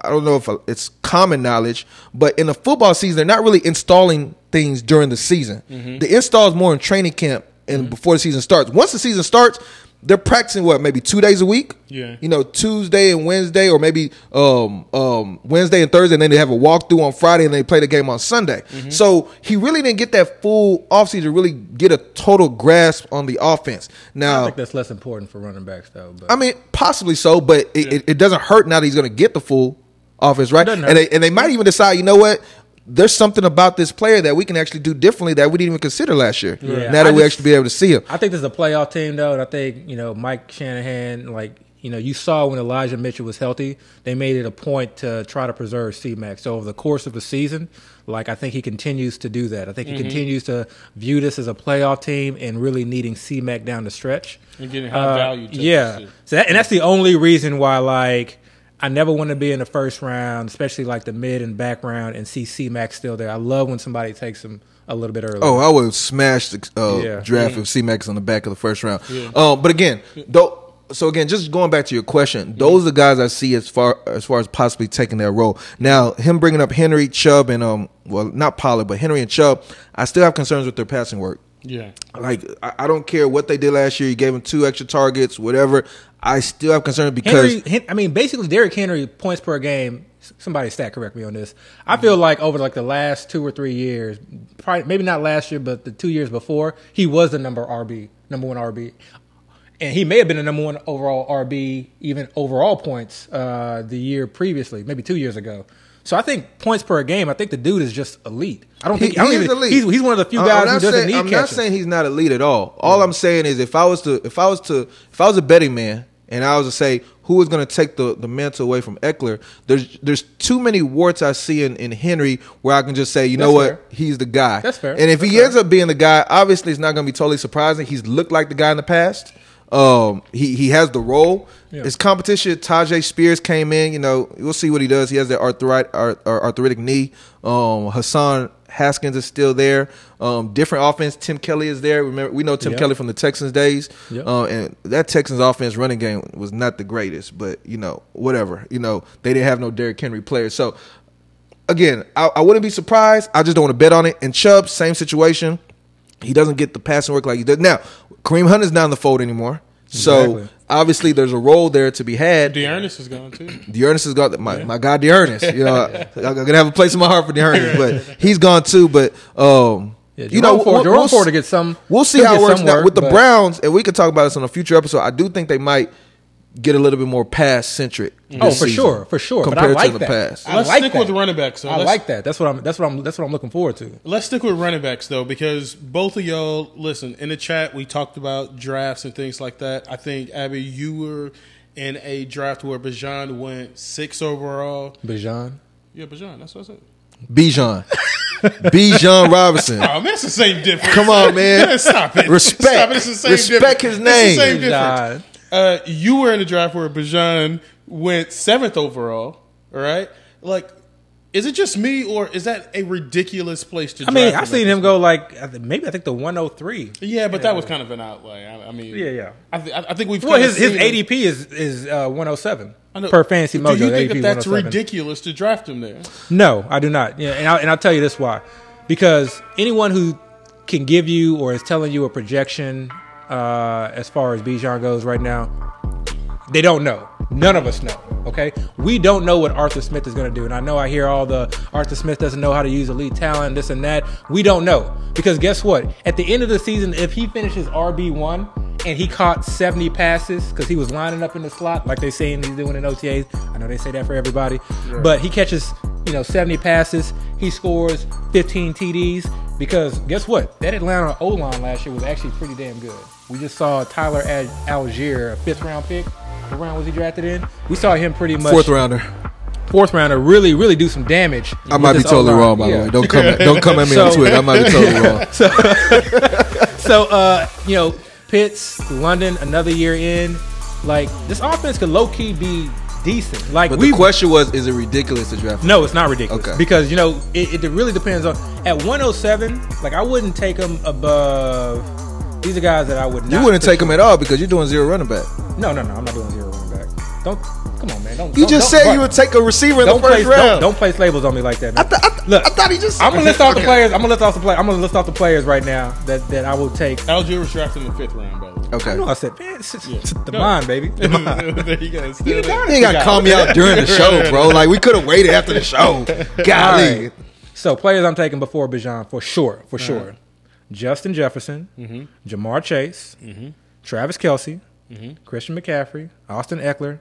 I don't know if it's common knowledge, but in the football season, they're not really installing things during the season. Mm-hmm. The install is more in training camp and before the season starts. Once the season starts, they're practicing what maybe two days a week. Yeah. you know Tuesday and Wednesday, or maybe um, um, Wednesday and Thursday, and then they have a walkthrough on Friday, and they play the game on Sunday. Mm-hmm. So he really didn't get that full offseason to really get a total grasp on the offense. Now, I think that's less important for running backs, though. But I mean, possibly so, but it, it, it doesn't hurt now that he's going to get the full offense, right? Doesn't And they, and they might even decide, you know what? There's something about this player that we can actually do differently that we didn't even consider last year. Yeah. now that I we just- actually be able to see him. I think this is a playoff team, though, and I think you know Mike Shanahan, like you know, you saw when Elijah Mitchell was healthy, they made it a point to try to preserve C-Mac. So over the course of the season, like I think he continues to do that. I think he continues to view this as a playoff team and really needing C-Mac down the stretch. And getting high Uh, value. touches, yeah, so that, and that's the only reason why like. I never want to be in the first round, especially like the mid and back round, and see C Mac still there. I love when somebody takes him a little bit early. Oh, I would smash the uh, Yeah. draft if C-Max on the back of the first round. Um, but again, though, so again, just going back to your question, those are the guys I see as far as far as possibly taking that role. Now, him bringing up Henry, Chubb, and um, well, not Pollard, but Henry and Chubb, I still have concerns with their passing work. Yeah. Like I, don't care what they did last year. You gave them two extra targets, whatever. I still have concerns because Henry, I mean, basically, Derrick Henry points per game. Somebody stat correct me on this. I feel like over like the last two or three years, probably maybe not last year, but the two years before, he was the number RB, number one RB, and he may have been the number one overall RB, even overall points uh, the year previously, maybe two years ago. So I think points per game. I think the dude is just elite. I don't He, think I don't he even, elite. He's, he's one of the few guys who doesn't saying, need I'm not saying he's not elite at all. All mm-hmm. I'm saying is if I was to if I was to if I was a betting man and I was to say who is going to take the, the mantle away from Ekeler, there's there's too many warts I see in, in Henry where I can just say, you know That's what, fair. he's the guy. That's fair. And if he fair. ends up being the guy, obviously it's not going to be totally surprising. He's looked like the guy in the past. Um, he he has the role. Yeah. His competition, Tyjae Spears came in. You know, we'll see what he does. He has that arthritic, arth- arthritic knee. Um, Hassan Haskins is still there. Um, different offense. Tim Kelly is there. Remember, we know Tim Yep. Kelly from the Texans days. Yep. Uh, and that Texans offense running game was not the greatest, but you know, whatever. You know, they didn't have no Derrick Henry players. So again, I, I wouldn't be surprised. I just don't want to bet on it. And Chubb, same situation. He doesn't get the passing work like he does now. Kareem Hunt is not in the fold anymore. So Exactly. obviously, there's a role there to be had. D'Ernest is gone too. D'Ernest has got my, my guy D'Ernest. You know, I'm gonna have a place in my heart for D'Ernest, but he's gone too. But um, Yeah, you know, Jerome Ford- Jerome Ford to get some- We'll see how it works now work, with the Browns, and we could talk about this on a future episode. I do think they might get a little bit more pass centric. Oh, for sure, for sure. But I Compared like to the that. past. I Let's like stick that. with running backs. So I let's, like that. That's what I'm. That's what I'm. That's what I'm looking forward to. Let's stick with running backs though, because both of y'all listen in the chat. We talked about drafts and things like that. I think Abby, you were in a draft where Bijan went six overall. Bijan. Yeah, Bijan. That's what I said. Bijan. Bijan Robinson. Oh, man, it's the same difference. Come on, man. Stop it. Respect. Stop it. It's the same Respect difference. his name. It's the same Bijan. difference. Uh, you were in a draft where Bajan went seventh overall, all right? Like, is it just me, or is that a ridiculous place to I mean, I've seen him go like maybe I think the 103. Yeah, but that was kind of an outlay. I, I mean, Yeah, yeah. I, th- I think we've Well, his his seen him- ADP is is uh, 107 I know- per fancy mojo. Do you think ADP that that's ridiculous to draft him there? No, I do not. Yeah, and, I, and I'll tell you this why. Because anyone who can give you or is telling you a projection uh, as far as Bijan goes right now, they don't know. None of us know. Okay, we don't know what Arthur Smith is going to do, and I know I hear all the Arthur Smith doesn't know how to use elite talent, this and that. We don't know because guess what? At the end of the season, if he finishes RB one and he caught seventy passes because he was lining up in the slot like they saying he's doing in OTAs. I know they say that for everybody, but he catches you know 70 passes. He scores 15 TDs because guess what? That Atlanta O line last year was actually pretty damn good. We just saw Tyler Al- Allgeier, a fifth round pick. What round was he drafted in? We saw him pretty much Fourth rounder. fourth rounder really really do some damage. I might be totally O-line. wrong, by Yeah. the way. Don't come, at, don't come at me on So- Twitter. I might be totally wrong. So uh, you know, Pitts, London, another year in, like this offense could low key be decent. Like But we the question was, is it ridiculous to draft? him? No, it's not ridiculous. Okay. Because, you know, it, it really depends on. At 107, like, I wouldn't take them above. These are guys that I would not. You wouldn't take him at all because you're doing zero running back. No, no, no. I'm not doing zero running back. Don't. Come on, man. Don't. You don't- just don't- said bro, you would take a receiver in the Don't first place, round. don't, don't place labels on me like that. Man. I, th- I, th- Look, I thought he just. I'm gonna list off the players. I'm gonna list off the play. I'm gonna list off the players right now that, that I will take. Allgeier was drafted in the fifth round, by the way. Okay. I know I said, man, it's, it's, it's the Go. mind, baby. The mind. there you go. You got ain't got to call me out during the show, bro. Like we could have waited after the show. All Golly. right. So players I'm taking before Bijan for sure, for sure. Justin Jefferson, mm-hmm. Ja'Marr Chase, mm-hmm. Travis Kelce, mm-hmm. Christian McCaffrey, Austin Ekeler,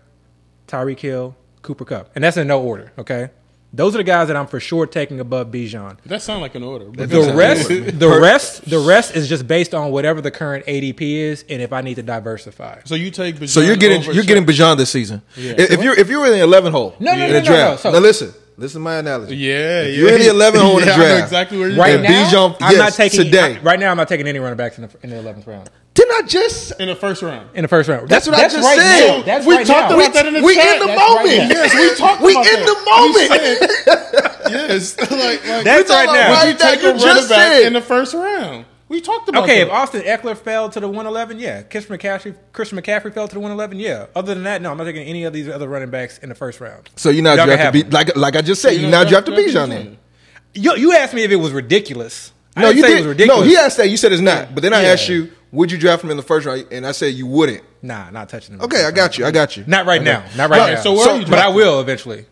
Tyreek Hill, Cooper Kupp, and that's in no order. Okay, those are the guys that I'm for sure taking above Bijan. That sounds like an order. The rest, an the rest, the rest is just based on whatever the current ADP is, and if I need to diversify. So you take. Bijan So you're getting over you're Sha- getting Bijan this season. If, if you're if you're in the 11 hole No, no, in no, the no, no. draft, So- now listen, listen to my analogy. Yeah, If you're in the 11 hole in the Yeah, I know draft, exactly where you're Right now, Bijan- I'm yes, not taking today. I- right now, I'm not taking any running backs in the in the 11th round. Didn't I just? in the first round. In the first round, That's what I just right said. Now. That's we right talked now. about that in the chat. we chat. in the That's moment. now. Yes, we talked We about in that. the moment. Yes, like, like That's right now. about- Would you take a running just back said. in the first round? We talked about it. Okay, that. if Austin Ekeler fell to the 111, yeah. Christian McCaffrey, Christian McCaffrey fell to the 111, yeah. Other than that, no, I'm not taking any of these other running backs in the first round. So you now Y'all can have drafted B, him. like like I just said, you know, now draft- drafted draft Bijan Bijan. in. You, you asked me if it was ridiculous. No, you say did. it was ridiculous. No, he asked that. You said it's not. But then I asked you, would you draft him in the first round? And I said you wouldn't. Nah, not touching him. Okay, I got you. I got you. Not right Okay. now. Not right Right, now. so where are you but I will eventually.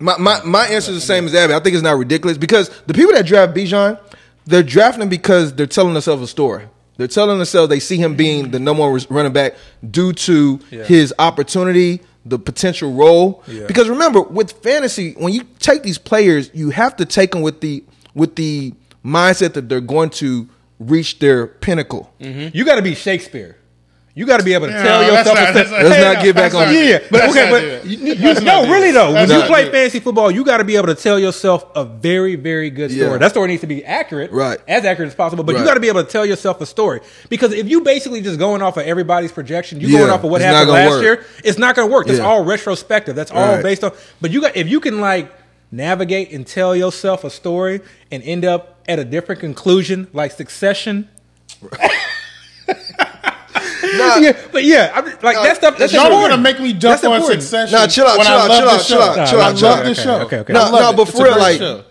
My, my my answer is the same as Abby. I think it's not ridiculous because the people that draft Bijan, they're drafting him because they're telling themselves a story. They're telling themselves they see him being the number one running back due to Yeah. his opportunity, the potential role. Yeah. Because remember, with fantasy, when you take these players, you have to take them with the with the mindset that they're going to reach their pinnacle. Mm-hmm. You got to be Shakespeare. You got to be able to No, tell yourself. not- a- that's not- Let's Hey, not get back on. not- Yeah, but okay, but do you, you- no, really though. Let's When you play do fantasy football, you got to be able to tell yourself a very, very good story. Yeah. That story needs to be accurate, Right. As accurate as possible. But you got to be able to tell yourself a story because if you basically just going off of everybody's projection, you Yeah, going off of what it's happened last work. year, it's not going to work. That's Yeah. all retrospective. That's all Right. based on. But you got if you can like navigate and tell yourself a story and end up at a different conclusion, like Succession. Nah, yeah, but yeah, I'm, like that stuff. That's Y'all important. gonna make me dump That's on important. Succession. Nah, chill out, chill out, chill out, chill show. out, chill I out, love chill out. this Okay, show. okay, okay. I No, love no, but for real, like- show.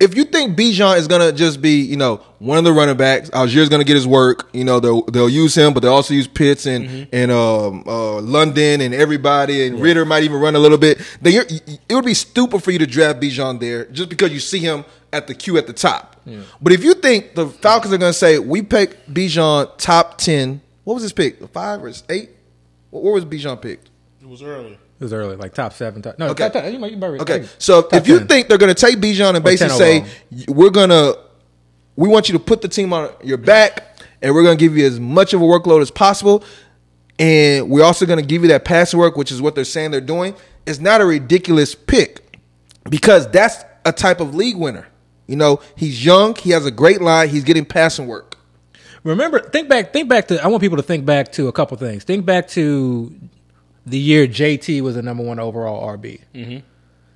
if you think Bijan is gonna just be, you know, one of the running backs, Allgeier's gonna get his work. You know, they'll they'll use him, but they'll also use Pitts and Mm-hmm. and um, uh, London and everybody, and Ridder might even run a little bit. Then you're, it would be stupid for you to draft Bijan there just because you see him at the queue at the top. But if you think the Falcons are gonna say we pick Bijan top ten, what was his pick? Five or eight? What where was Bijan picked? It was early. It was early, like top seven. Top, no, Okay. top, top, you might, you might, Okay, like, so top if you think they're going to take Bijan and basically say we're going to, we want you to put the team on your back, and we're going to give you as much of a workload as possible, and we're also going to give you that pass work, which is what they're saying they're doing. It's not a ridiculous pick because that's a type of league winner. You know, he's young. He has a great line. He's getting passing work. Remember, think back. Think back to. I want people to think back to a couple things. Think back to the year JT was the number one overall RB. Mm-hmm.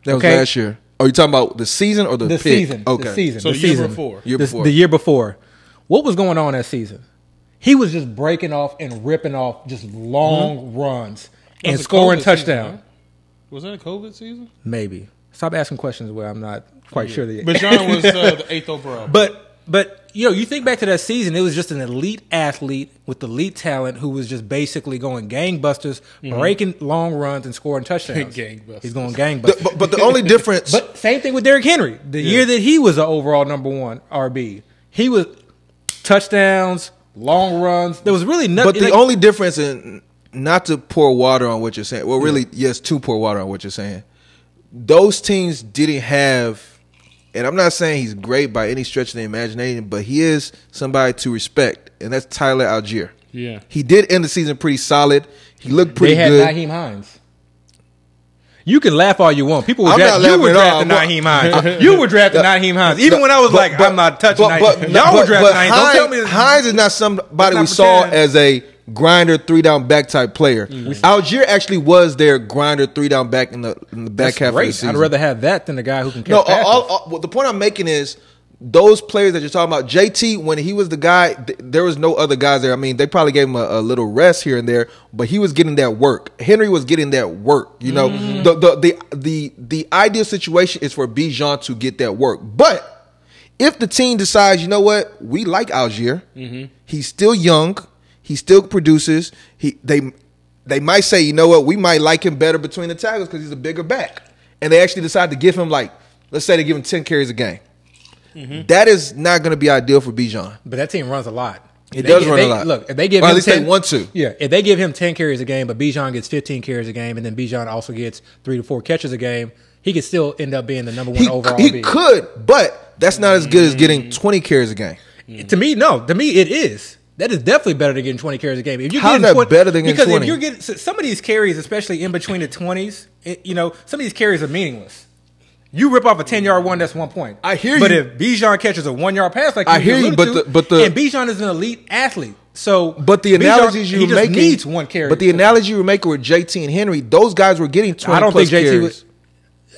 That was Okay. last year. Are you talking about the season or the, The pick? season. Okay. The season. So the the year before. Year before. The year before. What was going on that season? He was just breaking off and ripping off just long mm-hmm. runs and scoring COVID season, touchdowns. Was that a COVID season? Maybe. Stop asking questions where I'm not quite sure. The, But John was uh, the eighth overall. But but you know, you think back to that season, it was just an elite athlete with elite talent who was just basically going gangbusters, breaking long runs and scoring touchdowns. Gangbusters. He's going The- gangbusters. but, but the only difference. But same thing with Derrick Henry. The year that he was the overall number one RB, he was touchdowns, long runs. There was really nothing. But the only difference in not to pour water on what you're saying. Well, really, yes, to pour water on what you're saying. Those teams didn't have, and I'm not saying he's great by any stretch of the imagination, but he is somebody to respect, and that's Tyler Allgeier. Yeah. he did end the season pretty solid. He looked pretty they had good. Nyheim Hines. You can laugh all you want. People were I'm drafting. You were laughing at all. drafting Nyheim Hines. You were drafting Nyheim Hines. Even when I was But- like, but- I'm not touching but- Nyheim. but- Y'all were drafting but Nyheim. Don't tell me. Hines, Hines is not somebody Let's we not saw as a grinder three down back type player. Allgeier actually was their grinder three down back in the in the back That's half of the season. I'd rather have that than the guy who can catch No, all, all, well, the point I'm making is those players that you're talking about. JT, when he was the guy, th- there was no other guys there. I mean, they probably gave him a, a little rest here and there, but he was getting that work. Henry was getting that work. You know, Mm-hmm. the, the the the the ideal situation is for Bijan to get that work, but if the team decides, you know what, we like Allgeier, Mm-hmm. he's still young, he still produces. He they they might say, you know what, we might like him better between the tackles because he's a bigger back, and they actually decide to give him like, let's say they give him ten carries a game. Mm-hmm. That is not going to be ideal for Bijan. But that team runs a lot. It If does run they- a lot. Look, if they give Or at him least they 10 want to. Yeah, if they give him ten carries a game, but Bijan gets fifteen carries a game, and then Bijan also gets three to four catches a game, he could still end up being the number one He, overall. he could, but that's not as good as getting Mm. twenty carries a game. To me, no. To me, it is. That is definitely better than getting 20 carries a game. If you're How's that 20 better than getting because 20? if you're getting so some of these carries, especially in between the 20s, it, you know, some of these carries are meaningless. You rip off a 10 yard one, that's one point. I hear but you. But if Bijan catches a one yard pass, like I hear you, but to, the- but the- and Bijan is an elite athlete, so But the Bijan- analogies you he were making, needs one carry. But the analogy you were making with JT and Henry, those guys were getting twenty. I don't plus think JT carries. was.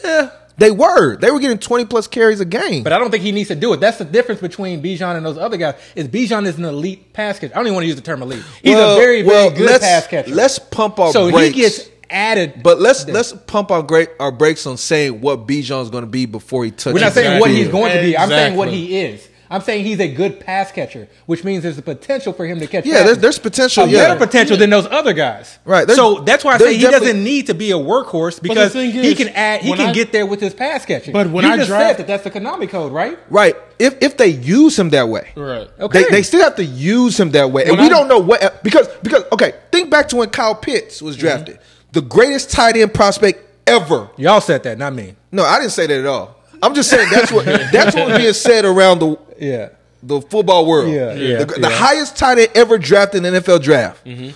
Yeah, They were. They were getting twenty plus carries a game. But I don't think he needs to do it. That's the difference between Bijan and those other guys. Is Bijan is an elite pass catcher. I don't even want to use the term elite. He's Well- a very, very well, good let's- pass catcher. let's pump our so brakes. he gets added. But let's let's pump our great our brakes on saying what Bijan's going to be before he touches. we're not saying what he's going to be. I'm saying what he is. I'm saying he's a good pass catcher, which means there's a potential for him to catch. Yeah, passes. there's- there's potential, A yeah. better potential than those other guys. Right, So that's why I say he doesn't need to be a workhorse because thing he can add. He can I- get there with his pass catching. But when you I just draft- said that that's the Konami code, right? Right. If if they use him that way, Right. Okay. they, they still have to use him that way, and we I- don't know what because because okay, think back to when Kyle Pitts was mm-hmm. drafted, the greatest tight end prospect ever. Y'all said that, not me. No, I didn't say that at all. I'm just saying that's what that's what was being said around the Yeah. the football world. Yeah, yeah, the, the highest tight end ever drafted in the NFL draft. Mm-hmm.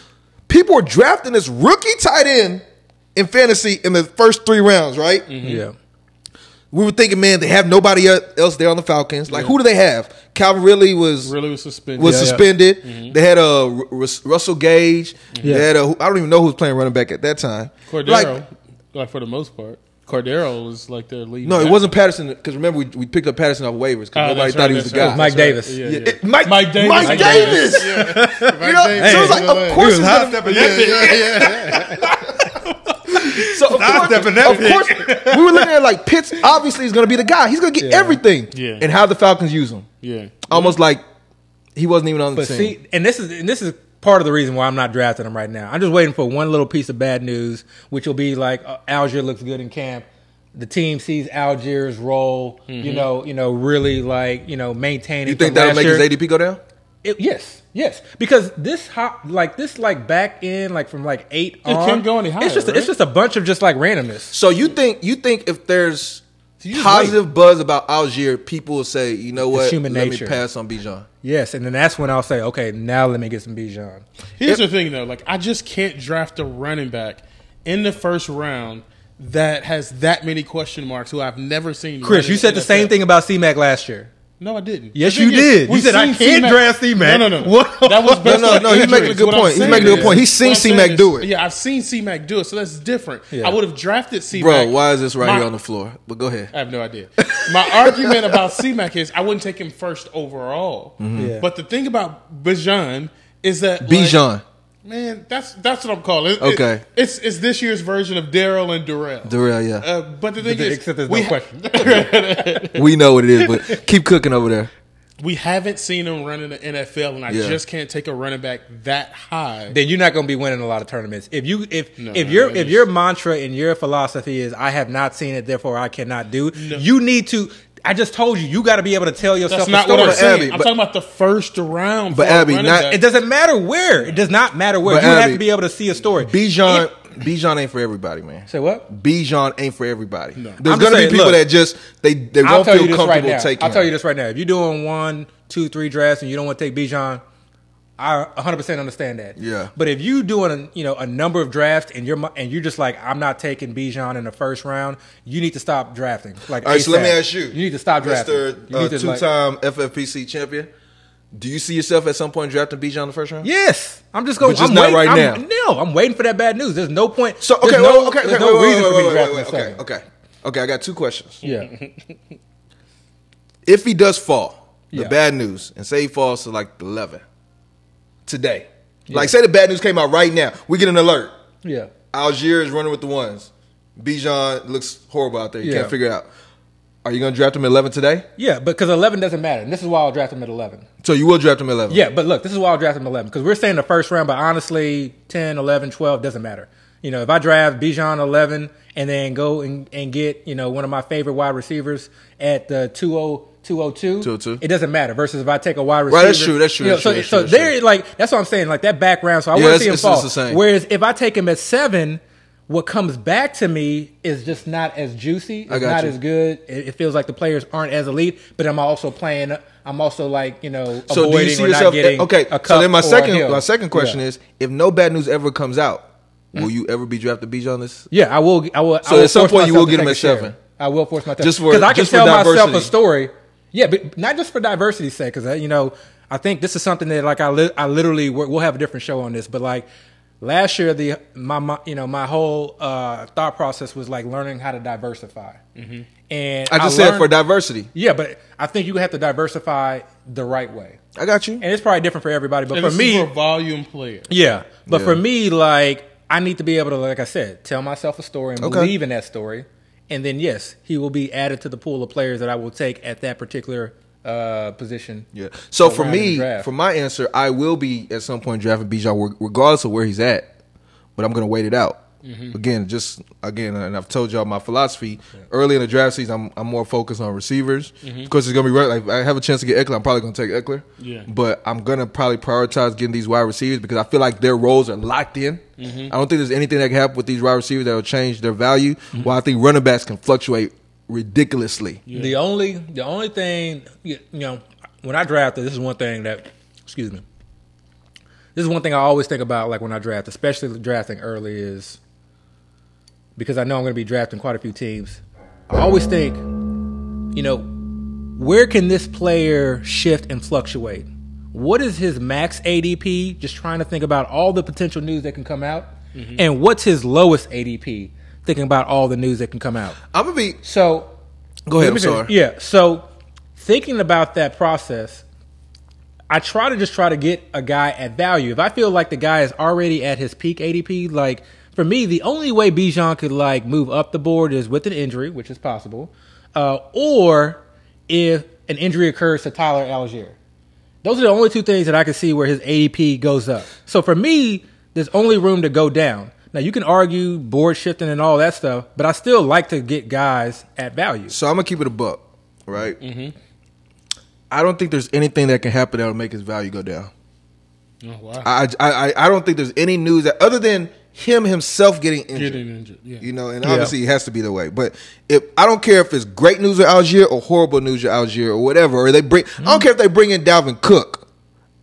People were drafting this rookie tight end in fantasy in the first three rounds, right? Mm-hmm. Yeah. We were thinking, man, they have nobody else there on the Falcons. Like, who do they have? Calvin Ridley was Really was suspended. was Yeah, yeah. suspended. Mm-hmm. They had a uh, Rus- Russell Gage. Yeah. They had a, I don't even know who was playing running back at that time. Cordarrelle, Like, like, for the most part, Cordarrelle was like their lead. no, it wasn't Patterson because remember we, we picked up Patterson off waivers because Oh, ah, nobody thought right, he was the that's guy. right, Mike that's Davis. right. Yeah, Yeah, yeah. it- Mike, Mike Davis. Mike Mike Davis. you know, so it's like, of course, he was he's high gonna, stepping that so of course, stepping of course, we were looking at like Pitts. Obviously, is going to be the guy. He's going to get everything. Yeah. And how the Falcons use him, Yeah. almost like he wasn't even on the But team. see, and this is and this is part of the reason why I'm not drafting him right now. I'm just waiting for one little piece of bad news, which will be like uh, Allgeier looks good in camp. The team sees Allgeier's role, you know, you know, really like you know maintaining. you think that'll make his. ADP go down? It- yes, yes, because this hop, like this, like back in, like from like eight It on, can't go any higher, It's just, right? it's just a bunch of just like randomness. So you think you think if there's you just positive buzz about Allgeier, people will say, you know what, human let nature. me pass on Bijan. Yes, and then that's when I'll say, okay, now let me get some Bijan. Here's the thing, though. Like, I just can't draft a running back in the first round that has that many question marks who I've never seen. Chris, you said the NFL. same thing about C-Mac last year. No, I didn't. Yes, you did. You we've said, I can't C-Mac- draft C-Mac. No, no, no. What? That was No, based no, on no, he's making a good point. He's saying making a good point. He's seen what I'm saying C-Mac do it. Yeah, I've seen C-Mac do it, so that's different. Yeah. I would have drafted C-Mac. Bro, why is this right My- here on the floor? But go ahead. I have no idea. My argument about C-Mac is I wouldn't take him first overall. Yeah. But the thing about Bijan is that like, Bijan. Man, that's that's what I'm calling it. Okay. It- it's it's this year's version of Daryl and Durrell. Darrell, yeah. Uh, but the thing the- is, except there's we no ha- question. we know what it is, but keep cooking over there. we haven't seen him run in the NFL, and I Yeah. just can't take a running back that high. then you're not going to be winning a lot of tournaments. If you if No, if your if your mantra and your philosophy is I have not seen it, therefore I cannot do, you need to. I just told you, you got to be able to tell yourself That's not a what. I'm saying. Abby, I'm but- talking about the first round. But Abby, not- It doesn't matter where. It does not matter where. But you have to be able to see a story. Bijan, Bijan ain't for everybody, man. Say what? Bijan ain't for everybody. There's I'm gonna just be people look, that just they they I'll won't feel you this right comfortable taking. I'll tell you this right now. If you're doing one, two, three drafts and you don't want to take Bijan, I 100 percent understand that. Yeah. But if you doing a, you know a number of drafts and you're and you're just like I'm not taking Bijan in the first round, you need to stop drafting. Like All right, so let me ask you. You need to stop drafting. Mr. Uh, to, like- two-time FFPC champion. Do you see yourself at some point drafting Bijan in the first round? Yes, I'm just going. But just I'm not waiting, right I'm- now. No, I'm waiting for that bad news. There's no point. So okay, no, okay, okay, there's no wait, reason wait, for me to wait, draft wait, okay, okay, okay. I got two questions. Yeah. If he does fall, the Yeah. bad news, and say he falls to like the 11 today, like say the bad news came out right now, we get an alert. Yeah. Allgeier is running with the ones. Bijan looks horrible out there. You Yeah. can't figure it out. Are you going to draft him at 11 today? Yeah, but because 11 doesn't matter. And this is why I'll draft him at 11. So you will draft him at 11? Yeah, but look, this is why I'll draft him at 11 because we're saying the first round, but honestly, 10, 11, 12 doesn't matter. You know, if I draft Bijan 11 and then go and, and get, you know, one of my favorite wide receivers at the 20, 202, 202. it doesn't matter. Versus if I take a wide receiver. Right, that's true, that's true, you know, that's so true, that's so true, there, like, that's what I'm saying. Like that background. So I Yeah, want to see him fall. it's. Whereas if I take him at seven, what comes back to me is just not as juicy. It's I got not you. as good. It, it feels like the players aren't as elite, but I'm also playing. I'm also like you know So do avoiding you see or not yourself? Eh, getting okay. So then my second my second question Yeah. is: If no bad news ever comes out, hmm? will you ever be drafted Bijan this? yeah, I will. I will. So I will at some point you will get him at seven. I will force myself Just for- because I can tell myself a story. Yeah, but not just for diversity's sake. Because you know, I think this is something that like I li- I literally we're- we'll have a different show on this, but like. Last year, the my, my you know my whole uh, thought process was like learning how to diversify, and Mm-hmm. I just said learned- for diversity. Yeah, but I think you have to diversify the right way, I got you. and it's probably different for everybody. But And for this me, is for volume player. yeah, but Yeah. for me, like I need to be able to, like I said, tell myself a story and Okay. believe in that story, and then yes, he will be added to the pool of players that I will take at that particular uh, position. Yeah. So for me, for my answer, I will be at some point drafting Bijan regardless of where he's at, but I'm going to wait it out. Mm-hmm. Again, just again, and I've told y'all my philosophy. Early in the draft season, I'm, I'm more focused on receivers mm-hmm. because it's gonna be right. Like I have a chance to get Ekeler, I'm probably gonna take Ekeler. Yeah. But I'm gonna probably prioritize getting these wide receivers because I feel like their roles are locked in. Mm-hmm. I don't think there's anything that can happen with these wide receivers that will change their value. Mm-hmm. While I think running backs can fluctuate ridiculously. The only the only thing you you know when I drafted, this is one thing that excuse me. This is one thing I always think about, like when I draft, especially drafting early, is because I know I'm going to be drafting quite a few teams. I always think, you know, where can this player shift and fluctuate? What is his max ADP? Just trying to think about all the potential news that can come out, mm-hmm. and what's his lowest ADP? Thinking about all the news that can come out. I'm gonna be. So Go ahead. I'm sorry. finish. Yeah. So thinking about that process, I try to just try to get a guy at value. If I feel like the guy is already at his peak ADP, like for me, the only way Bijan could like move up the board is with an injury, which is possible, uh, or if an injury occurs to Tyler Allgeier. Those are the only two things that I can see where his ADP goes up. So for me, there's only room to go down. Now you can argue board shifting and all that stuff, but I still like to get guys at value. So I'm gonna keep it a buck, right? Mm-hmm. I don't think there's anything that can happen that will make his value go down. Oh, wow. I, I, I, I don't think there's any news that other than him himself getting injured. Getting injured. Yeah. You know, and obviously it has to be the way. But if I don't care if it's great news with Allgeier or horrible news with Allgeier or whatever, or they bring, I don't care if they bring in Dalvin Cook.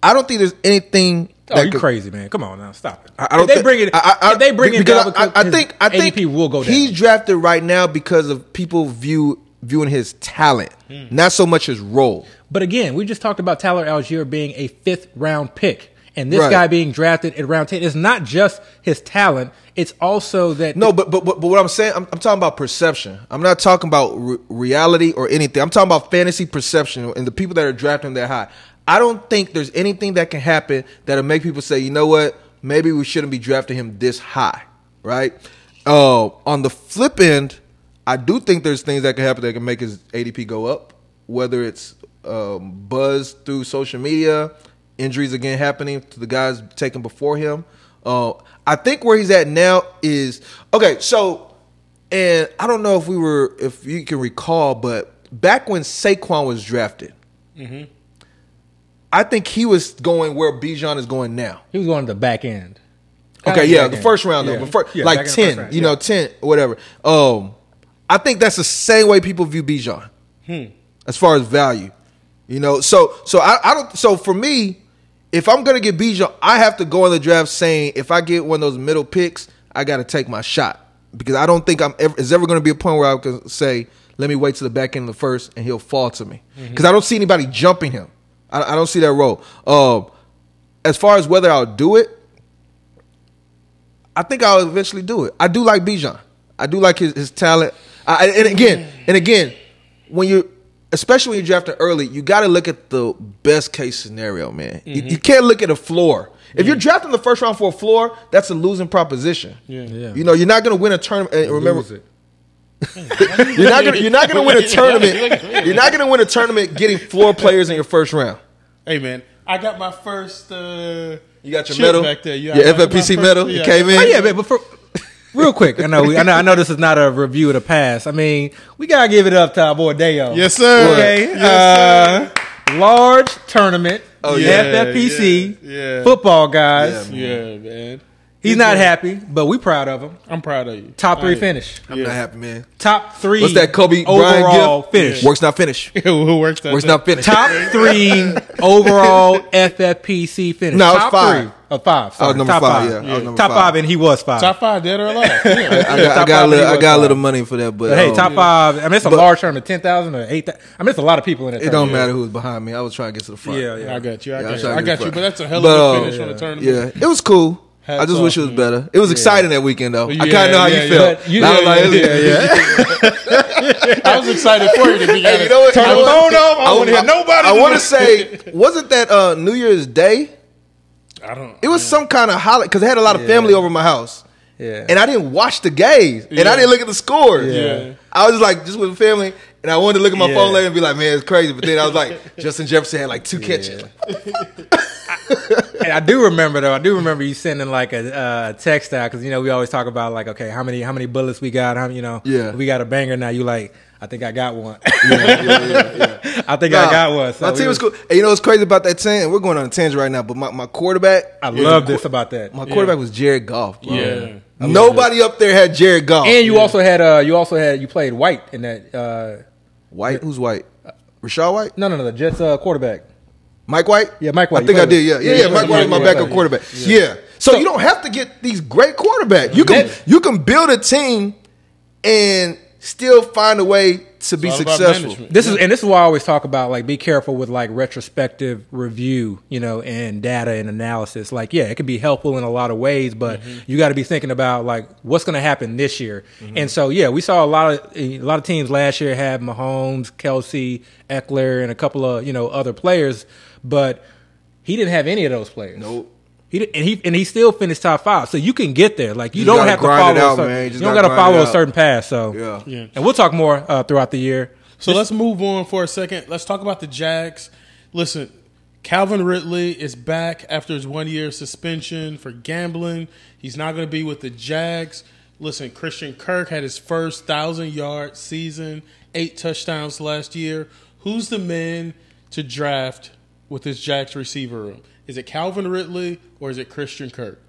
I don't think there's anything Oh, you could- crazy, man. Come on now. Stop it. I I don't if they think- bring it, I, I, if they bring it because Dalvin I, Cook, I his think I think ADP will go down. He's drafted right now because of people view viewing his talent, Hmm. not so much his role. But again, we just talked about Tyler Allgeier being a fifth round pick. And this Right. guy being drafted at round 10 is not just his talent, it's also that. No, but but but, what I'm saying, I'm, I'm talking about perception. I'm not talking about re- reality or anything. I'm talking about fantasy perception and the people that are drafting that high. I don't think there's anything that can happen that'll make people say, you know what, maybe we shouldn't be drafting him this high, right? Uh, on the flip end, I do think there's things that can happen that can make his ADP go up, whether it's um, buzz through social media, injuries again happening to the guys taken before him. Uh, I think where he's at now is okay. So, and I don't know if we were, if you can recall, but back when Saquon was drafted, I think he was going where Bijan is going now. he was going to the back end. Okay, yeah, the end. first round though, Yeah. fir- Yeah, like ten, in the round, you yeah. know, ten whatever. Um, I think that's the same way people view Bijan, Hmm. as far as value. You know, so so I, I don't. So for me, if I'm gonna get Bijan, I have to go in the draft saying if I get one of those middle picks, I got to take my shot because I don't think I'm ever is ever gonna be a point where I can say, let me wait to the back end of the first and he'll fall to me Mm-hmm. because I don't see anybody jumping him. I, I don't see that role. Um, as far as whether I'll do it, I think I'll eventually do it. I do like Bijan. I do like his, his talent. I, and again, and again, when you, especially when you're drafting early, you got to look at the best case scenario, man. You, you mm-hmm. can't look at a floor. If you're mm. drafting the first round for a floor, that's a losing proposition. Yeah. yeah. You know, you're not going to win a tournament. Eh, and Remember, it. you're not going to you're not going to win a tournament. You're not going to win a tournament getting floor players in your first round. Hey man, I got my first. Uh, You got your medal, back there. Yeah, your I FFPC medal. yeah, it came in. Oh yeah, but, but for, real quick, I know, we, I know, I know this is not a review of the past. I mean, we gotta give it up to our boy Deo. Yes, sir. Okay, Yes, uh, large tournament. Oh, yeah. FFPC Yeah, yeah. football guys. Yeah, man. He's not happy, but we proud of him. I'm proud of you. Top three I- finish. I'm not happy, man. Top three. What's that Kobe Bryant overall gift? finish? Works not finish. Who works that? Works day? not finish. Top three overall FFPC finish. No, it top five. three. Oh, five. Sorry. I was number top five, five. yeah. I was number top five. five. and he was five. Top five, dead or alive. Yeah. I got, I Top got a little, I got a little money for that, but, But hey, um, top five. I mean, it's a But- large tournament, ten thousand or eight. thou- I mean, it's a lot of people in it. It don't matter who was behind me. I was trying to get to the front. Yeah, yeah. I got you. I got you. I got you. But that's a hell of a finish on the tournament. Yeah, it was cool. I just wish it was better. It was exciting that weekend though. I kind of know how yeah, you felt. You- I was yeah, like, yeah, was- I was excited for you to be Hey, you know what? Turn the phone off. I don't want to hear nobody. I want to say, wasn't that uh, New Year's Day? I don't. It was some kind of holiday because I had a lot of family over my house. Yeah. And I didn't watch the games, and I didn't look at the scores. Yeah. I was just like just with family, and I wanted to look at my Yeah. phone later and be like, "Man, it's crazy." But then I was like, Justin Jefferson had like two catches. And I do remember though. I do remember you sending like a uh, text out because you know we always talk about like okay how many how many bullets we got how you know Yeah. we got a banger now you like I think I got one yeah, yeah, yeah. I think Nah, I got one so my team was cool. And you know what's crazy about that team? We're going on a tangent right now, but my, my quarterback, I love this about that my quarterback was Jared Goff. Bro. Yeah. Nobody up there had Jared Goff. and you also had uh you also had you played White in that uh White, who's White? Rachaad White, no no no the Jets uh, quarterback Mike White. Yeah, Mike White. I think I did. Yeah, yeah, yeah, yeah. Mike White my backup quarterback. Yeah. So, you don't have to get these great quarterbacks. You can That- you can build a team and still find a way to be It's all about successful. management. This is and this is why I always talk about like be careful with like retrospective review, you know, and data and analysis. Like, yeah, it can be helpful in a lot of ways, but mm-hmm. you got to be thinking about like what's going to happen this year. Mm-hmm. And so, yeah, we saw a lot of a lot of teams last year have Mahomes, Kelce, Ekeler, and a couple of you know other players, but he didn't have any of those players. Nope. He and he and he still finished top five. So you can get there. Like you You don't have to follow. out, a certain. You You, don't gotta got to grind follow a certain path. So Yeah. Yeah. and we'll talk more uh, throughout the year. So let's move on for a second. Let's talk about the Jags. Listen, Calvin Ridley is back after his one year suspension for gambling. He's not going to be with the Jags. Listen, Christian Kirk had his first thousand yard season, eight touchdowns last year. Who's the man to draft with this Jags receiver room? Is it Calvin Ridley or is it Christian Kirk?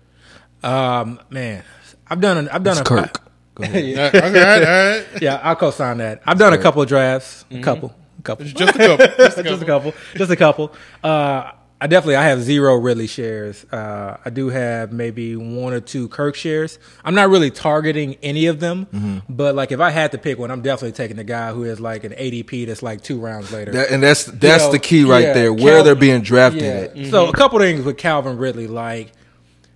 Um, man, I've done. A, I've done It's a Kirk. yeah, okay, all right. yeah, I'll co-sign that. I've done a couple of drafts, a couple, a couple, Just a couple. Just a just a couple. couple, just a couple. Uh, I definitely I have zero Ridley shares. Uh, I do have maybe one or two Kirk shares. I'm not really targeting any of them, Mm-hmm. but like if I had to pick one, I'm definitely taking the guy who is like an ADP that's like two rounds later. That, and that's that's You know, the key right yeah, there. Where Cal- they're being drafted Yeah. at. Mm-hmm. So a couple things with Calvin Ridley, like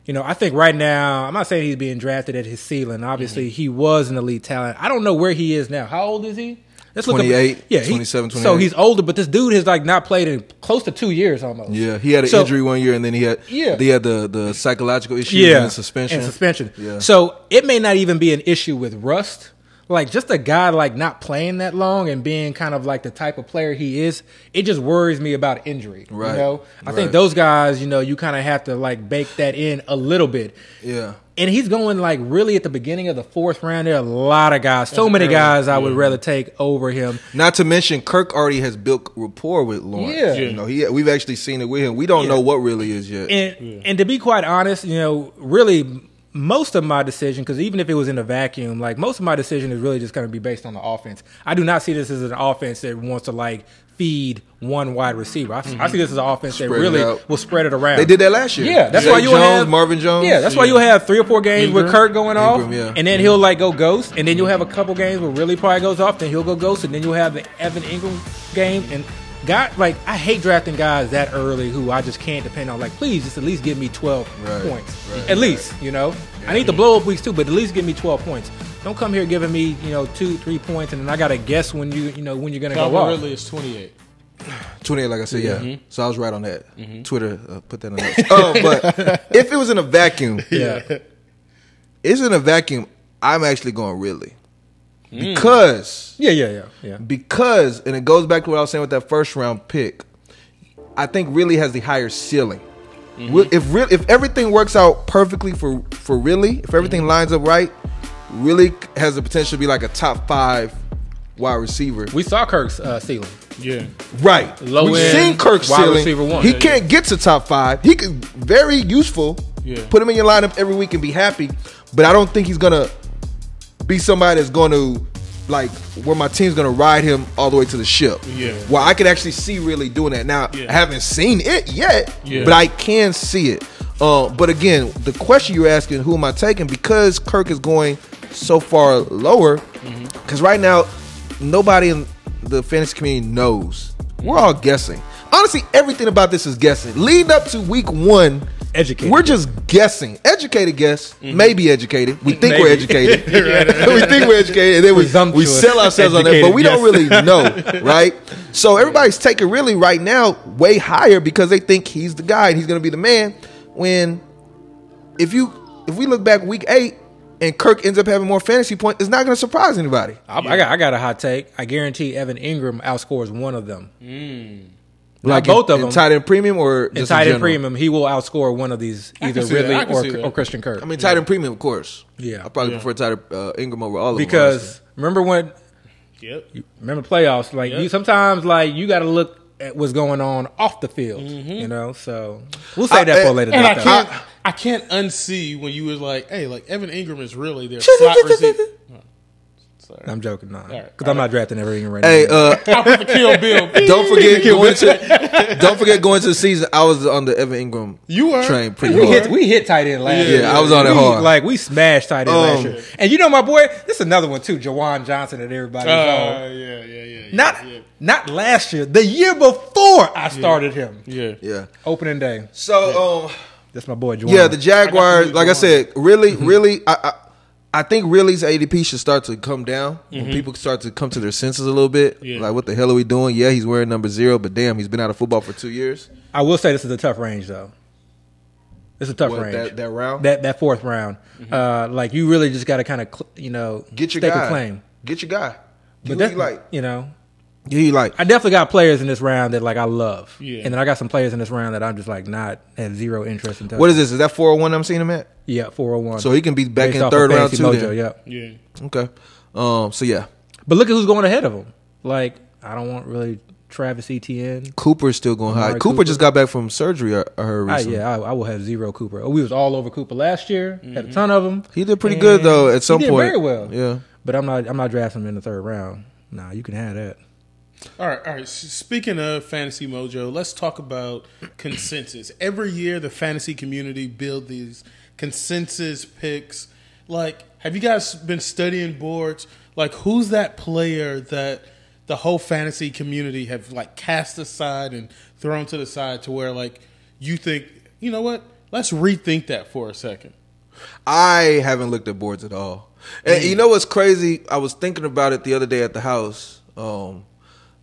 you know, I think right now I'm not saying he's being drafted at his ceiling. Obviously, Mm-hmm. he was an elite talent. I don't know where he is now. How old is he? Let's look up- 28, yeah, he- 27, So he's older, but this dude has like not played in close to two years almost. Yeah, he had an So- injury one year, and then he had Yeah. he had the the psychological issue yeah, and suspension. and suspension. Yeah. So it may not even be an issue with rust. Like just a guy like not playing that long and being kind of like the type of player he is, it just worries me about injury. Right. You know, I Right. think those guys, you know, you kind of have to like bake that in a little bit. Yeah. And he's going like really at the beginning of the fourth round. There are a lot of guys, so many guys I would rather take over him. Not to mention, Kirk already has built rapport with Lawrence. Yeah. you know, he we've actually seen it with him. We don't know what really is yet. And and to be quite honest, you know, really most of my decision, because even if it was in a vacuum, like most of my decision is really just going to be based on the offense. I do not see this as an offense that wants to like feed one wide receiver. I, I mm-hmm. see this as an offense that Spread it really will spread it around. They did that last year. Yeah, that's why you'll have Marvin Jones. Yeah, that's why you'll have three or four games with Kirk going off, Engram, yeah. and then he'll mm-hmm. like go ghost, and then you'll have a couple games where Ridley probably goes off, then he'll go ghost, and then you'll have the Evan Engram game. And guy, like I hate drafting guys that early who I just can't depend on. Like, please just at least give me twelve Right, points, right, at least. You know, I need the blow up weeks too, but at least give me twelve points. Don't come here giving me you know two, three points, and then I gotta guess when you you know when you're gonna go Calvin off. Ridley is 28. Twenty eight, like I said, yeah. Mm-hmm. So I was right on that. Twitter uh, put that on. That. oh, but if it was in a vacuum, Yeah, it's in a vacuum. I'm actually going Ridley Mm. because yeah, yeah, yeah, yeah. because and it goes back to what I was saying with that first round pick. I think Ridley has the higher ceiling. Mm-hmm. If real, if everything works out perfectly for for Ridley, if everything Mm-hmm. lines up right, Ridley has the potential to be like a top five wide receiver. We saw Kirk's uh, ceiling. Yeah. Right. Low We've end, seen Kirk's wide ceiling. receiver one. He Yeah, can't get to top five. He could very useful. Yeah. Put him in your lineup every week and be happy. But I don't think he's gonna be somebody that's going to like where my team's gonna ride him all the way to the ship. Yeah. Well, I could actually see Ridley doing that. Now Yeah. I haven't seen it yet, Yeah. but I can see it. Uh, but again, the question you're asking, who am I taking? Because Kirk is going so far lower. Mm-hmm. Because right now, nobody in the fantasy community knows. We're all guessing. Honestly, everything about this is guessing. Leading up to week one, Educated We're just guessing. Educated guess, mm-hmm. maybe educated. We think we're Maybe. educated. we think we're educated, and then we, we sell ourselves on that, but educated we don't really know, right? So everybody's taking Ridley right now way higher because they think he's the guy and he's going to be the man. When if you if we look back week eight and Kirk ends up having more fantasy points, it's not going to surprise anybody. I, I got I got a hot take. I guarantee Evan Engram outscores one of them. Mm. Like both in, of in them. tight end premium or In tight in end premium, he will outscore one of these, I either Ridley that. I can or, or Christian Kirk. I mean, tight end premium, of course. Yeah. I probably Yeah. prefer tight end, uh, Engram over all of them. because remember when Yep. remember playoffs like Yep. you sometimes like you got to look at what's going on off the field. Mm-hmm. You know, so we'll say I- that for later. And I can't, I can't unsee when you was like, "Hey, like Evan Engram is really their slot receiver." Oh, sorry, I'm joking, nah, right, because I'm not drafting Evan Engram right Hey, now. Hey, uh, I put the kill Bill. don't forget going to don't forget going to the season. I was on the Evan Engram You were. train pretty we hard. hit we hit tight end last Yeah, year. Yeah, I was on it We- hard. Like we smashed tight end Um, last year. And you know my boy, this is another one too, Juwan Johnson that everybody's Uh, yeah, yeah, yeah, yeah. Not yeah. not last year, the year before I started him. yeah. yeah. Opening day. So um, That's my boy Juwan. yeah, the Jaguars. I Like I said, really, really, I, I I think Ridley's ADP should start to come down when people start to come to their senses a little bit. Yeah. Like, what the hell are we doing? Yeah, he's wearing number zero, but damn, he's been out of football for two years. I will say this is a tough range though. It's a tough What, range. that, that round? that that fourth round. Uh, like you really just got to kind of cl- you know Get your stake guy. a claim. Get your guy. But that's like? you know Who you like? I definitely got players in this round that like I love. Yeah. And then I got some players in this round that I'm just like not have zero interest in. Touching. What is this? Is that 401 I'm seeing him at? Yeah, four hundred one. So he can be back Based in third of round too. Mojo, then. yeah. Yeah. Okay. Um. So yeah, But look at who's going ahead of him. Like I don't want really Travis Etienne. Cooper's still going high. Cooper, Cooper. just got back from surgery. I, I heard I, yeah, I, I will have zero Cooper. We was all over Cooper last year. Had a ton of them. He did pretty good though. At some he did point, very well. Yeah. But I'm not. I'm not drafting him in the third round. Nah, you can have that. All right, all right. Speaking of Fantasy Mojo, let's talk about consensus. Every year, the fantasy community build these consensus picks. Like, have you guys been studying boards? Like, who's that player that the whole fantasy community have like cast aside and thrown to the side to where like you think, you know what? Let's rethink that for a second. I haven't looked at boards at all. And you know what's crazy? I was thinking about it the other day at the house. Um,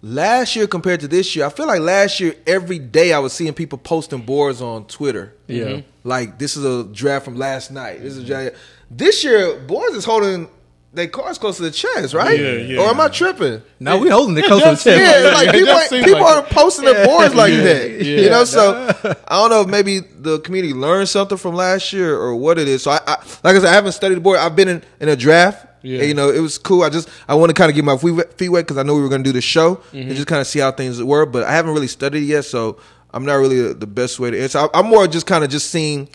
last year compared to this year, I feel like last year every day I was seeing people posting boards on Twitter. Yeah. Mm-hmm. Like this is a draft from last night. This is a draft. This year, boards is holding their cards close to the chest, right? Yeah, yeah. Or am I tripping? Now we holding it close to the chest. Yeah, like people, does people like aren't posting their boards like that. yeah. You know, so I don't know if maybe the community learned something from last year or what it is. So I, I like I said, I haven't studied the board. I've been in, in a draft. Yeah. And, you know, it was cool. I just I want to kind of get my feet wet- because I know we were going to do the show Mm-hmm. and just kind of see how things were. But I haven't really studied yet, so I'm not really the, best way to answer. I, I'm more just kind of just seeing.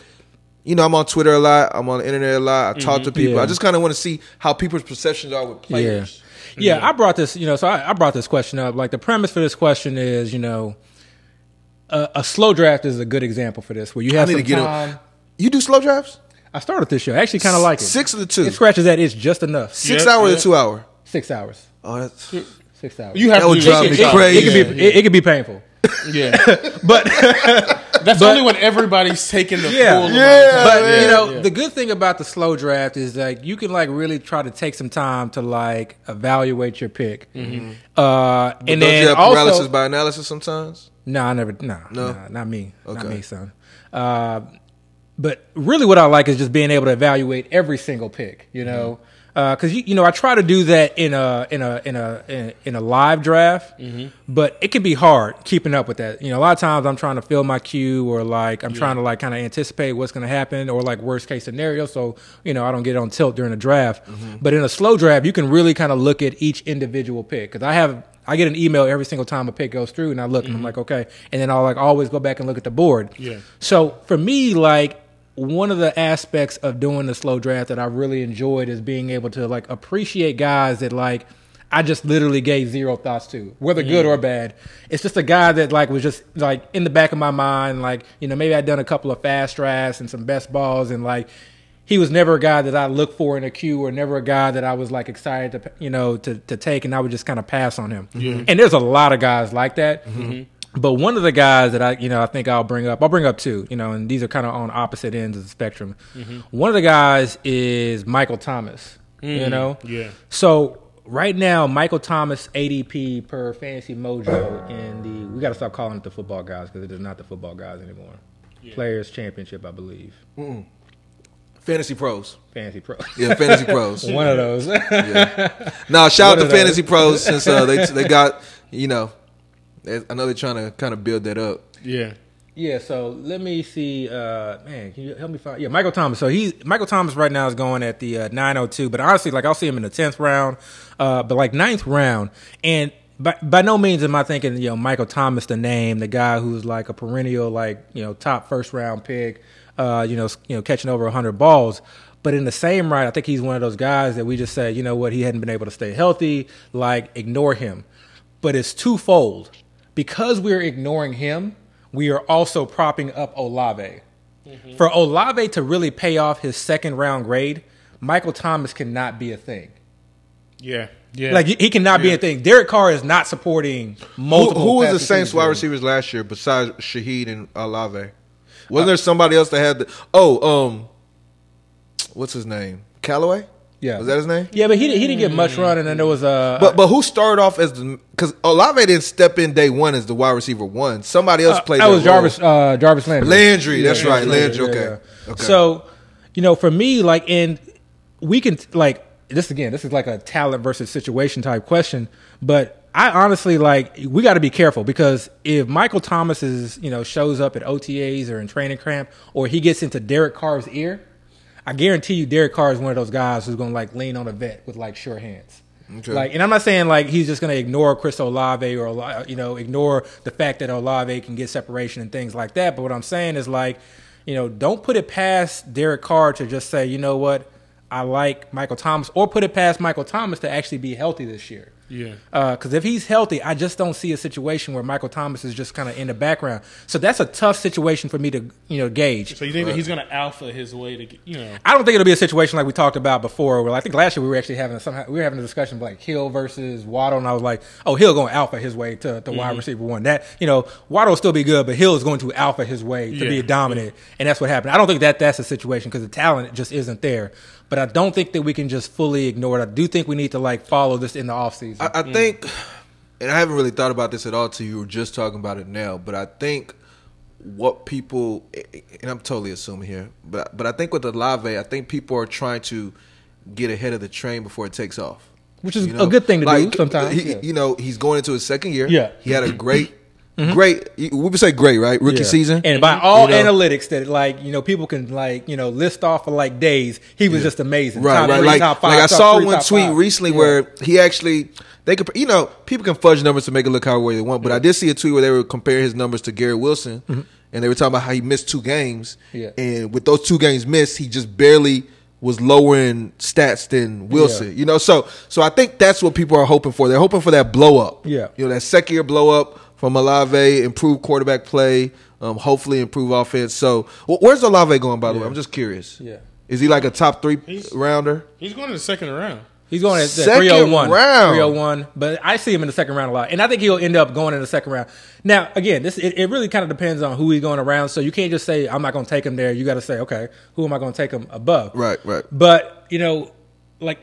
You know, I'm on Twitter a lot. I'm on the internet a lot. I talk to people. Yeah. I just kind of want to see how people's perceptions are with players. Yeah. Yeah, I brought this, you know, so I, I brought this question up. Like the premise for this question is, you know, a, a slow draft is a good example for this, where you I have need some to get time. on. You do slow drafts? I started this show. I actually kind of like it. Six of the two. It scratches that itch just enough. Six Yeah, hour yeah. to two hour. Six hours. Oh, that's Six hours. You have That to would do drive this me shit. crazy. it, it could be it, it could be painful. Yeah, But that's But- only when everybody's taking the Yeah. full. Yeah. but time. you know, yeah. the good thing about the slow draft is like you can like really try to take some time to like evaluate your pick. Mm-hmm. Uh, But and don't then you have paralysis also, by analysis sometimes? No, I never. No, No? no, not me. Not Okay. me, son. Uh, but really, what I like is just being able to evaluate every single pick. You know, mm-hmm. uh, because you, you know I try to do that in a in a in a in, a live draft, mm-hmm. but it can be hard keeping up with that. You know, a lot of times I'm trying to fill my queue or like I'm trying to like kind of anticipate what's going to happen or like worst case scenario, so you know I don't get on tilt during a draft. Mm-hmm. But in a slow draft, you can really kind of look at each individual pick because I have I get an email every single time a pick goes through, and I look and I'm like, okay, and then I'll like always go back and look at the board. Yeah. So for me, like one of the aspects of doing the slow draft that I really enjoyed is being able to like appreciate guys that like I just literally gave zero thoughts to, whether good or mm. bad. It's just a guy that like was just like in the back of my mind, like you know maybe I'd done a couple of fast drafts and some best balls, and like he was never a guy that I looked for in a queue, or never a guy that I was like excited to you know to to take, and I would just kind of pass on him. And there's a lot of guys like that. Mm-hmm. But one of the guys that I, you know, I think I'll bring up, I'll bring up two, you know, and these are kind of on opposite ends of the spectrum. One of the guys is Michael Thomas, you know? yeah. So right now, Michael Thomas ADP per Fantasy Mojo in the, we got to stop calling it the football guys because it is not the football guys anymore. Players Championship, I believe. Fantasy pros. Fantasy Pros. Yeah, fantasy pros. One of those. Now, shout out to of those. fantasy pros since uh, they they got you know. They- I know they're trying to kind of build that up. yeah. Yeah, so let me see. Uh, man, can you help me find? Yeah, Michael Thomas. So he, Michael Thomas right now is going at the uh, 902, but honestly, like I'll see him in the 10th round, uh, but like ninth round. And by, by no means am I thinking, you know, Michael Thomas, the name, the guy who's like a perennial, like, you know, top first round pick, uh, you know, you know, catching over 100 balls. But in the same right, I think he's one of those guys that we just say, you know what, he hadn't been able to stay healthy, like, ignore him. But it's twofold. Because we're ignoring him, we are also propping up Olave. For Olave to really pay off his second round grade, Michael Thomas cannot be a thing. Yeah. Yeah. Like he he cannot be a thing. Derek Carr is not supporting Who, multiple. who was the pass Saints wide receivers. receivers last year besides Shaheed and Olave? Wasn't there somebody else that had the? Oh, um, what's his name? Callaway. Yeah. was that his name? Yeah, but he didn't, he didn't get much run, and then there was a. But but who started off as the? Because Olave didn't step in day one as the wide receiver one. Somebody else played. that was role. Jarvis uh, Jarvis Landry. Landry, that's right, Landry, okay. yeah. Okay. So, you know, for me, like, and we can like this again. This is like a talent versus situation type question, but I honestly like we got to be careful because if Michael Thomas is you know shows up at OTAs or in training camp or he gets into Derek Carr's ear, I guarantee you Derek Carr is one of those guys who's gonna like lean on a vet with like sure hands. Okay. Like, and I'm not saying like he's just going to ignore Chris Olave or uh, you know ignore the fact that Olave can get separation and things like that. But what I'm saying is like, you know, don't put it past Derek Carr to just say, you know what, I like Michael Thomas, or put it past Michael Thomas to actually be healthy this year. Yeah. Because if he's healthy, I just don't see a situation where Michael Thomas is just kind of in the background. So that's a tough situation for me to you know gauge. So you think that he's going to alpha his way to, get, you know? I don't think it'll be a situation like we talked about before. Where I think last year we were actually having somehow we were having a discussion like Hill versus Waddle, and I was like, oh, Hill going alpha his way to, to Mm-hmm. wide receiver one. That you know Waddle will still be good, but Hill is going to alpha his way to Yeah, be dominant, and that's what happened. I don't think that that's a situation because the talent just isn't there. But I don't think that we can just fully ignore it. I do think we need to like follow this in the offseason. I, I think, and I haven't really thought about this at all till you were just talking about it now. But I think what people, and I'm totally assuming here, but but I think with Olave, I think people are trying to get ahead of the train before it takes off. Which is You know? a good thing to Like, do sometimes. He, yeah. You know, he's going into his second year. Yeah. he had a great, great. We would say great, right? Rookie Yeah. season, and by all You know? analytics that like you know people can like you know list off for like days, he was just amazing. Right, Top right. three, like, top five, like I top saw three, one tweet five. recently Yeah. where he actually they could you know people can fudge numbers to make it look however way they want, but I did see a tweet where they were comparing his numbers to Garrett Wilson, and they were talking about how he missed two games, Mm-hmm. Yeah. and with those two games missed, he just barely was lowering stats than Wilson. Yeah. You know, so so I think that's what people are hoping for. They're hoping for that blow up. Yeah. you know that second year blow up from Olave, improve quarterback play, um, hopefully improve offense. So wh- where's Olave going? By the way, I'm just curious. Yeah. Is he like a top three He's- rounder? He's going to the second round. He's going at Second 301. round. 301. But I see him in the second round a lot. And I think he'll end up going in the second round. Now, again, this it, it really kind of depends on who he's going around. So you can't just say, I'm not going to take him there. You got to say, okay, who am I going to take him above? Right, right. But, you know, like,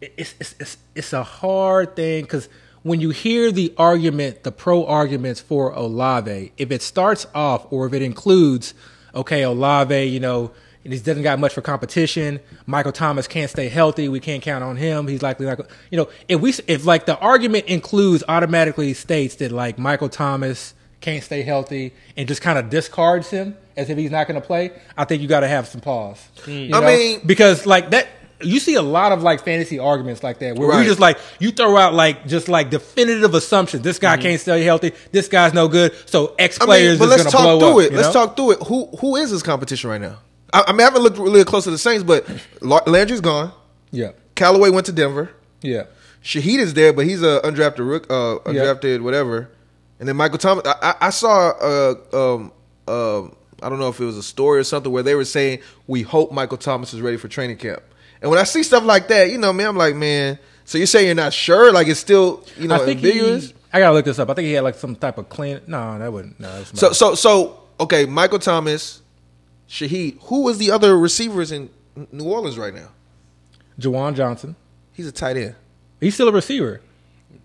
it's, it's, it's, it's a hard thing because when you hear the argument, the pro arguments for Olave, if it starts off or if it includes, okay, Olave, you know, and he doesn't got much for competition. Michael Thomas can't stay healthy. We can't count on him. He's likely not. You know, if we if like the argument includes automatically states that like Michael Thomas can't stay healthy and just kind of discards him as if he's not going to play, I think you got to have some pause. Hmm. You I know? mean- because like that. You see a lot of like fantasy arguments like that where we Right. just like you throw out like just like definitive assumptions. This guy can't stay healthy. This guy's no good. So X players mean, but let's talk through up. it. you Let's talk through it. Who who is this competition right now? I, I mean, I haven't looked really close to the Saints, but Landry's gone. Yeah, Callaway went to Denver. yeah. Shaheed is there, but he's a undrafted rook, uh, undrafted whatever. And then Michael Thomas. I, I, I saw uh, um, uh, I don't know if it was a story or something where they were saying we hope Michael Thomas is ready for training camp. And when I see stuff like that, you know, man, I'm like, man. So you're saying you're not sure? Like it's still, you know, I think ambiguous. he. I gotta look this up. I think he had like some type of clean. No, that wouldn't. No, that's So so so okay, Michael Thomas, Shaheed. Who was the other receivers in New Orleans right now? Juwan Johnson. He's a tight end. He's still a receiver.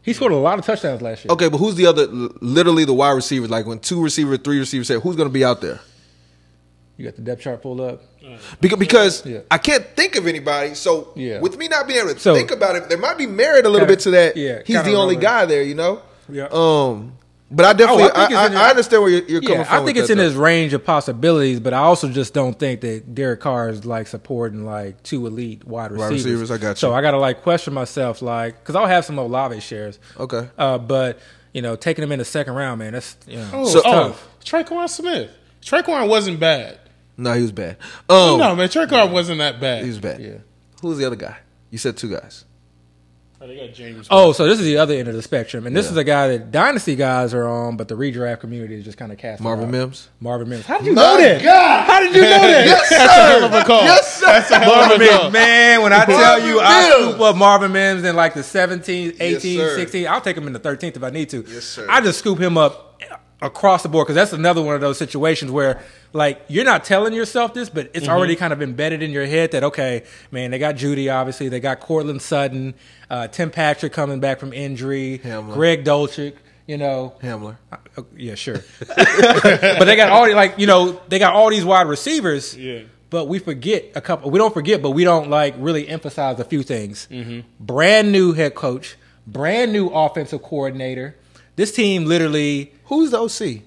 He scored a lot of touchdowns last year. Okay, but who's the other? Literally the wide receivers. Like when two receivers, three receivers say, who's going to be out there? You got the depth chart pulled up. Because, because Yeah. I can't think of anybody. So Yeah. with me not being able to So- think about it, there might be merit a little Kinda- bit to that. yeah, he's the only guy there. You know. Yeah. Um, but I definitely, Oh, I I, it's I, I understand where you're, you're coming Yeah, from. I think with it's that, in though. his range of possibilities, but I also just don't think that Derek Carr is like supporting like two elite wide Wide receivers. receivers, I got you. So I got to like question myself, like, because I'll have some Olave shares. Okay. Uh, but you know, taking him in the second round, man, that's you know, Oh, So- oh, tough. Tre'Quan Smith. Tre'Quan wasn't bad. No, he was bad. Um, no, man, Tre'Quan wasn't that bad. he was bad. Yeah. Who's the other guy? You said two guys. Oh, they got James. Oh, so this is the other end of the spectrum, and this Yeah. is a guy that dynasty guys are on, but the redraft community is just kind of casting. Marvin out. Mims. Marvin Mims. How did you My know that? God. How did you know that? Yes, That's a hell of a call. Yes, sir. That's a hell of Marvin a call. Mims, man, when I tell Marvin you I Mims. scoop up Marvin Mims in like the 17th, 18th, sir. 16th, I'll take him in the 13th if I need to. Yes, sir. I just scoop him up across the board because that's another one of those situations where like you're not telling yourself this, but it's already kind of embedded in your head that okay, man, they got Jeudy obviously, they got Courtland Sutton, uh, Tim Patrick coming back from injury, Hamler. Greg Dulcich, you know, Hamler. uh, yeah, sure. but they got all like you know they got all these wide receivers. Yeah. But we forget a couple. We don't forget, but we don't like really emphasize a few things. Brand new head coach, brand new offensive coordinator. This team literally Who's the OC?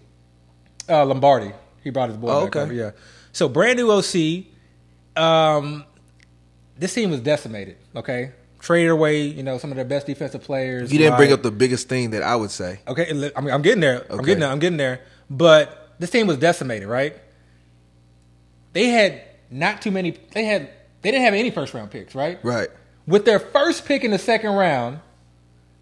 uh, Lombardi. He brought his boy Oh, back okay. over. Yeah. So brand new OC. Um, this team was decimated. Okay, traded away. You know some of their best defensive players. You didn't bring up the biggest thing that I would say. Okay, I'm, I'm getting there. I'm getting there. I'm getting there. But this team was decimated, right? They had not too many. They had. They didn't have any first round picks, right? Right. With their first pick in the second round,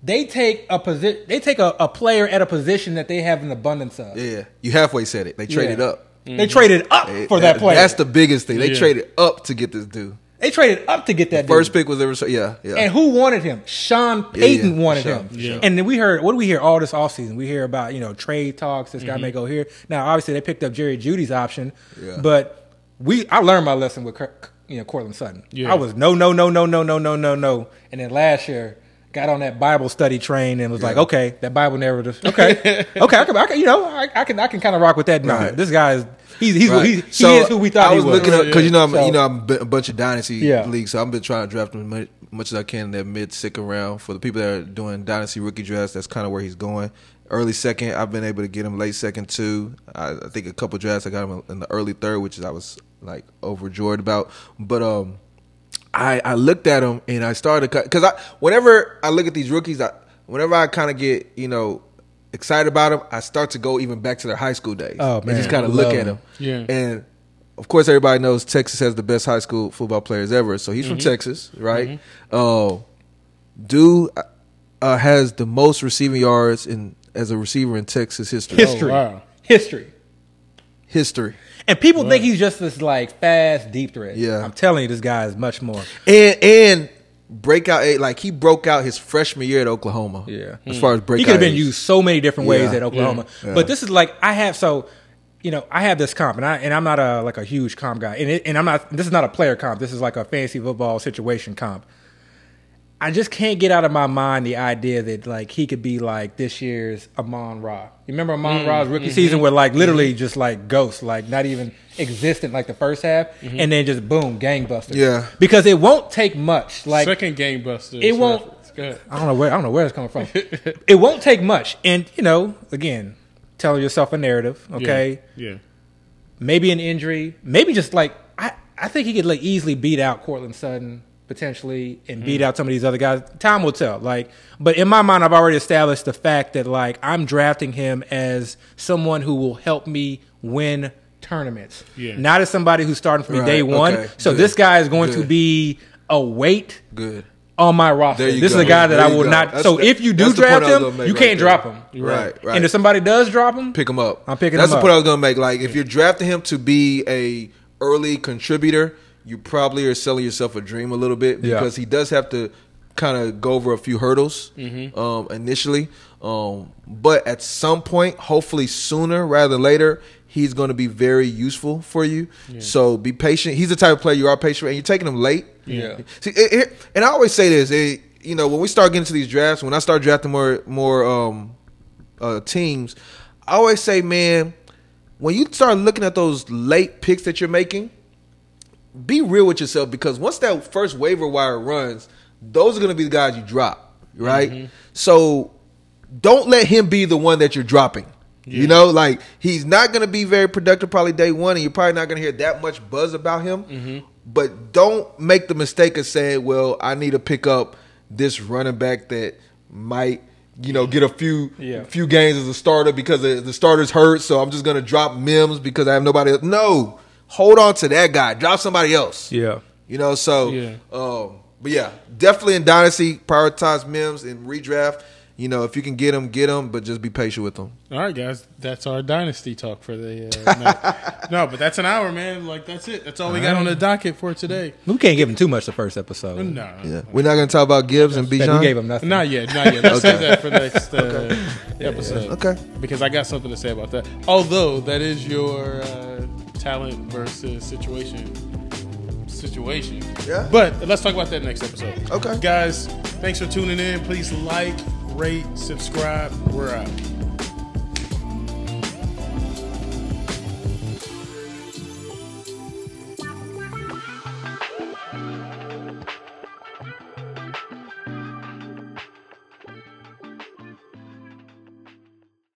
they take a position. They take a, a player at a position that they have an abundance of. Yeah, you halfway said it. They traded Yeah. up They traded up They- for that, player. That's the biggest thing. They Yeah. traded up to get this dude. they traded up to get that First dude. pick was ever. Yeah, yeah. And who wanted him? Sean Payton yeah, wanted Sean, him. yeah. And then we heard, what do we hear all this offseason? We hear about, you know, trade talks. This guy Mm-hmm. may go here. Now, obviously, they picked up Jerry Jeudy's option. Yeah. But we, I learned my lesson with, Kirk, you know, Courtland Sutton. Yeah. I was no, no, no, no, no, no, no, no, no. And then last year, got on that Bible study train and was like, okay, that Bible narrative. Okay. okay. I can, I can, you know, I, I can, I can kind of rock with that. No, this guy is, he's, he's, Right. he's he is who we thought I was he was. looking up because you know I'm So- you know I'm a bunch of dynasty Yeah. leagues, so I've been trying to draft him as much, much as I can in that mid second round. For the people that are doing dynasty rookie drafts, that's kind of where he's going. Early second, I've been able to get him late second too. I, I think a couple drafts I got him in the early third, which is I was like overjoyed about. But um, I I looked at him and I started because I whenever I look at these rookies, I whenever I kind of get you know excited about them, I start to go even back to their high school days. Oh, and man. just kind of look at them. them. Yeah. and of course everybody knows Texas has the best high school football players ever. So he's from Mm-hmm. Texas, right? Uh, dude uh, has the most receiving yards in as a receiver in Texas history. history. wow. History. History. And people think he's just this like fast deep threat. Yeah. I'm telling you, this guy is much more. And and breakout eh, like he broke out his freshman year at Oklahoma. Yeah. As far as breakout, He could have been used so many different ways Yeah. at Oklahoma. Yeah. But this is like I have so you know, I have this comp and I and I'm not a like a huge comp guy. And it, and I'm not this is not a player comp. This is like a fantasy football situation comp. I just can't get out of my mind the idea that like he could be like this year's Amon Ra. You remember Amon mm, Ra's rookie mm-hmm. season where like mm-hmm. literally just like ghost, like not even existent like the first half, mm-hmm. and then just boom, gangbuster. Yeah. Because it won't take much. Like Second gangbuster. It won't- Go ahead. I don't know where I don't know where it's coming from. it won't take much, and you know, again, telling yourself a narrative. Okay, Yeah. maybe an injury, maybe just like I, I think he could like easily beat out Courtland Sutton potentially and beat mm-hmm. out some of these other guys. Time will tell. Like, but in my mind, I've already established the fact that like I'm drafting him as someone who will help me win tournaments, Yeah. not as somebody who's starting from Right, day one. okay, so good, this guy is going to be a weight good. on my roster. This is a guy that There I will not. That's so the- if you do that's the point draft him, you right can't there. drop him. Right, right. And if somebody does drop him, pick him up. I'm picking That's him the point. I was gonna make. Like, if you're drafting him to be a early contributor, you probably are selling yourself a dream a little bit Yeah. because he does have to kind of go over a few hurdles Mm-hmm. um, initially. Um, but at some point, hopefully sooner rather than later, he's going to be very useful for you. So be patient. He's the type of player you are patient, and you're taking him late. Yeah. See, it, it- and I always say this. It, you know, when we start getting to these drafts, when I start drafting more more um, uh, teams, I always say, man, when you start looking at those late picks that you're making, be real with yourself because once that first waiver wire runs, those are going to be the guys you drop, right? Mm-hmm. So don't let him be the one that you're dropping. You know, like he's not going to be very productive probably day one, and you're probably not going to hear that much buzz about him. Mm-hmm. But don't make the mistake of saying, "Well, I need to pick up this running back that might." You know, get a few Yeah. few games as a starter because the, the starter's hurt, so I'm just gonna drop Mims because I have nobody else. No, hold on to that guy. Drop somebody else. yeah. You know, so Yeah. um, but yeah, definitely in dynasty, prioritize Mims and redraft. You know, if you can get them, get them, but just be patient with them. All right, guys, that's our dynasty talk for the uh, night. No, but that's an hour, man. Like that's it. That's all we got on the docket for today. We can't give him too much the first episode. No, Yeah, we're not gonna talk about Gibbs and That Bijan. we gave him nothing. not yet, not yet. Let's save that for next uh, episode. Okay. because I got something to say about that. Although that is your uh, talent versus situation situation. Yeah. But let's talk about that next episode. Okay. Guys, thanks for tuning in. Please like, rate, subscribe. We're out.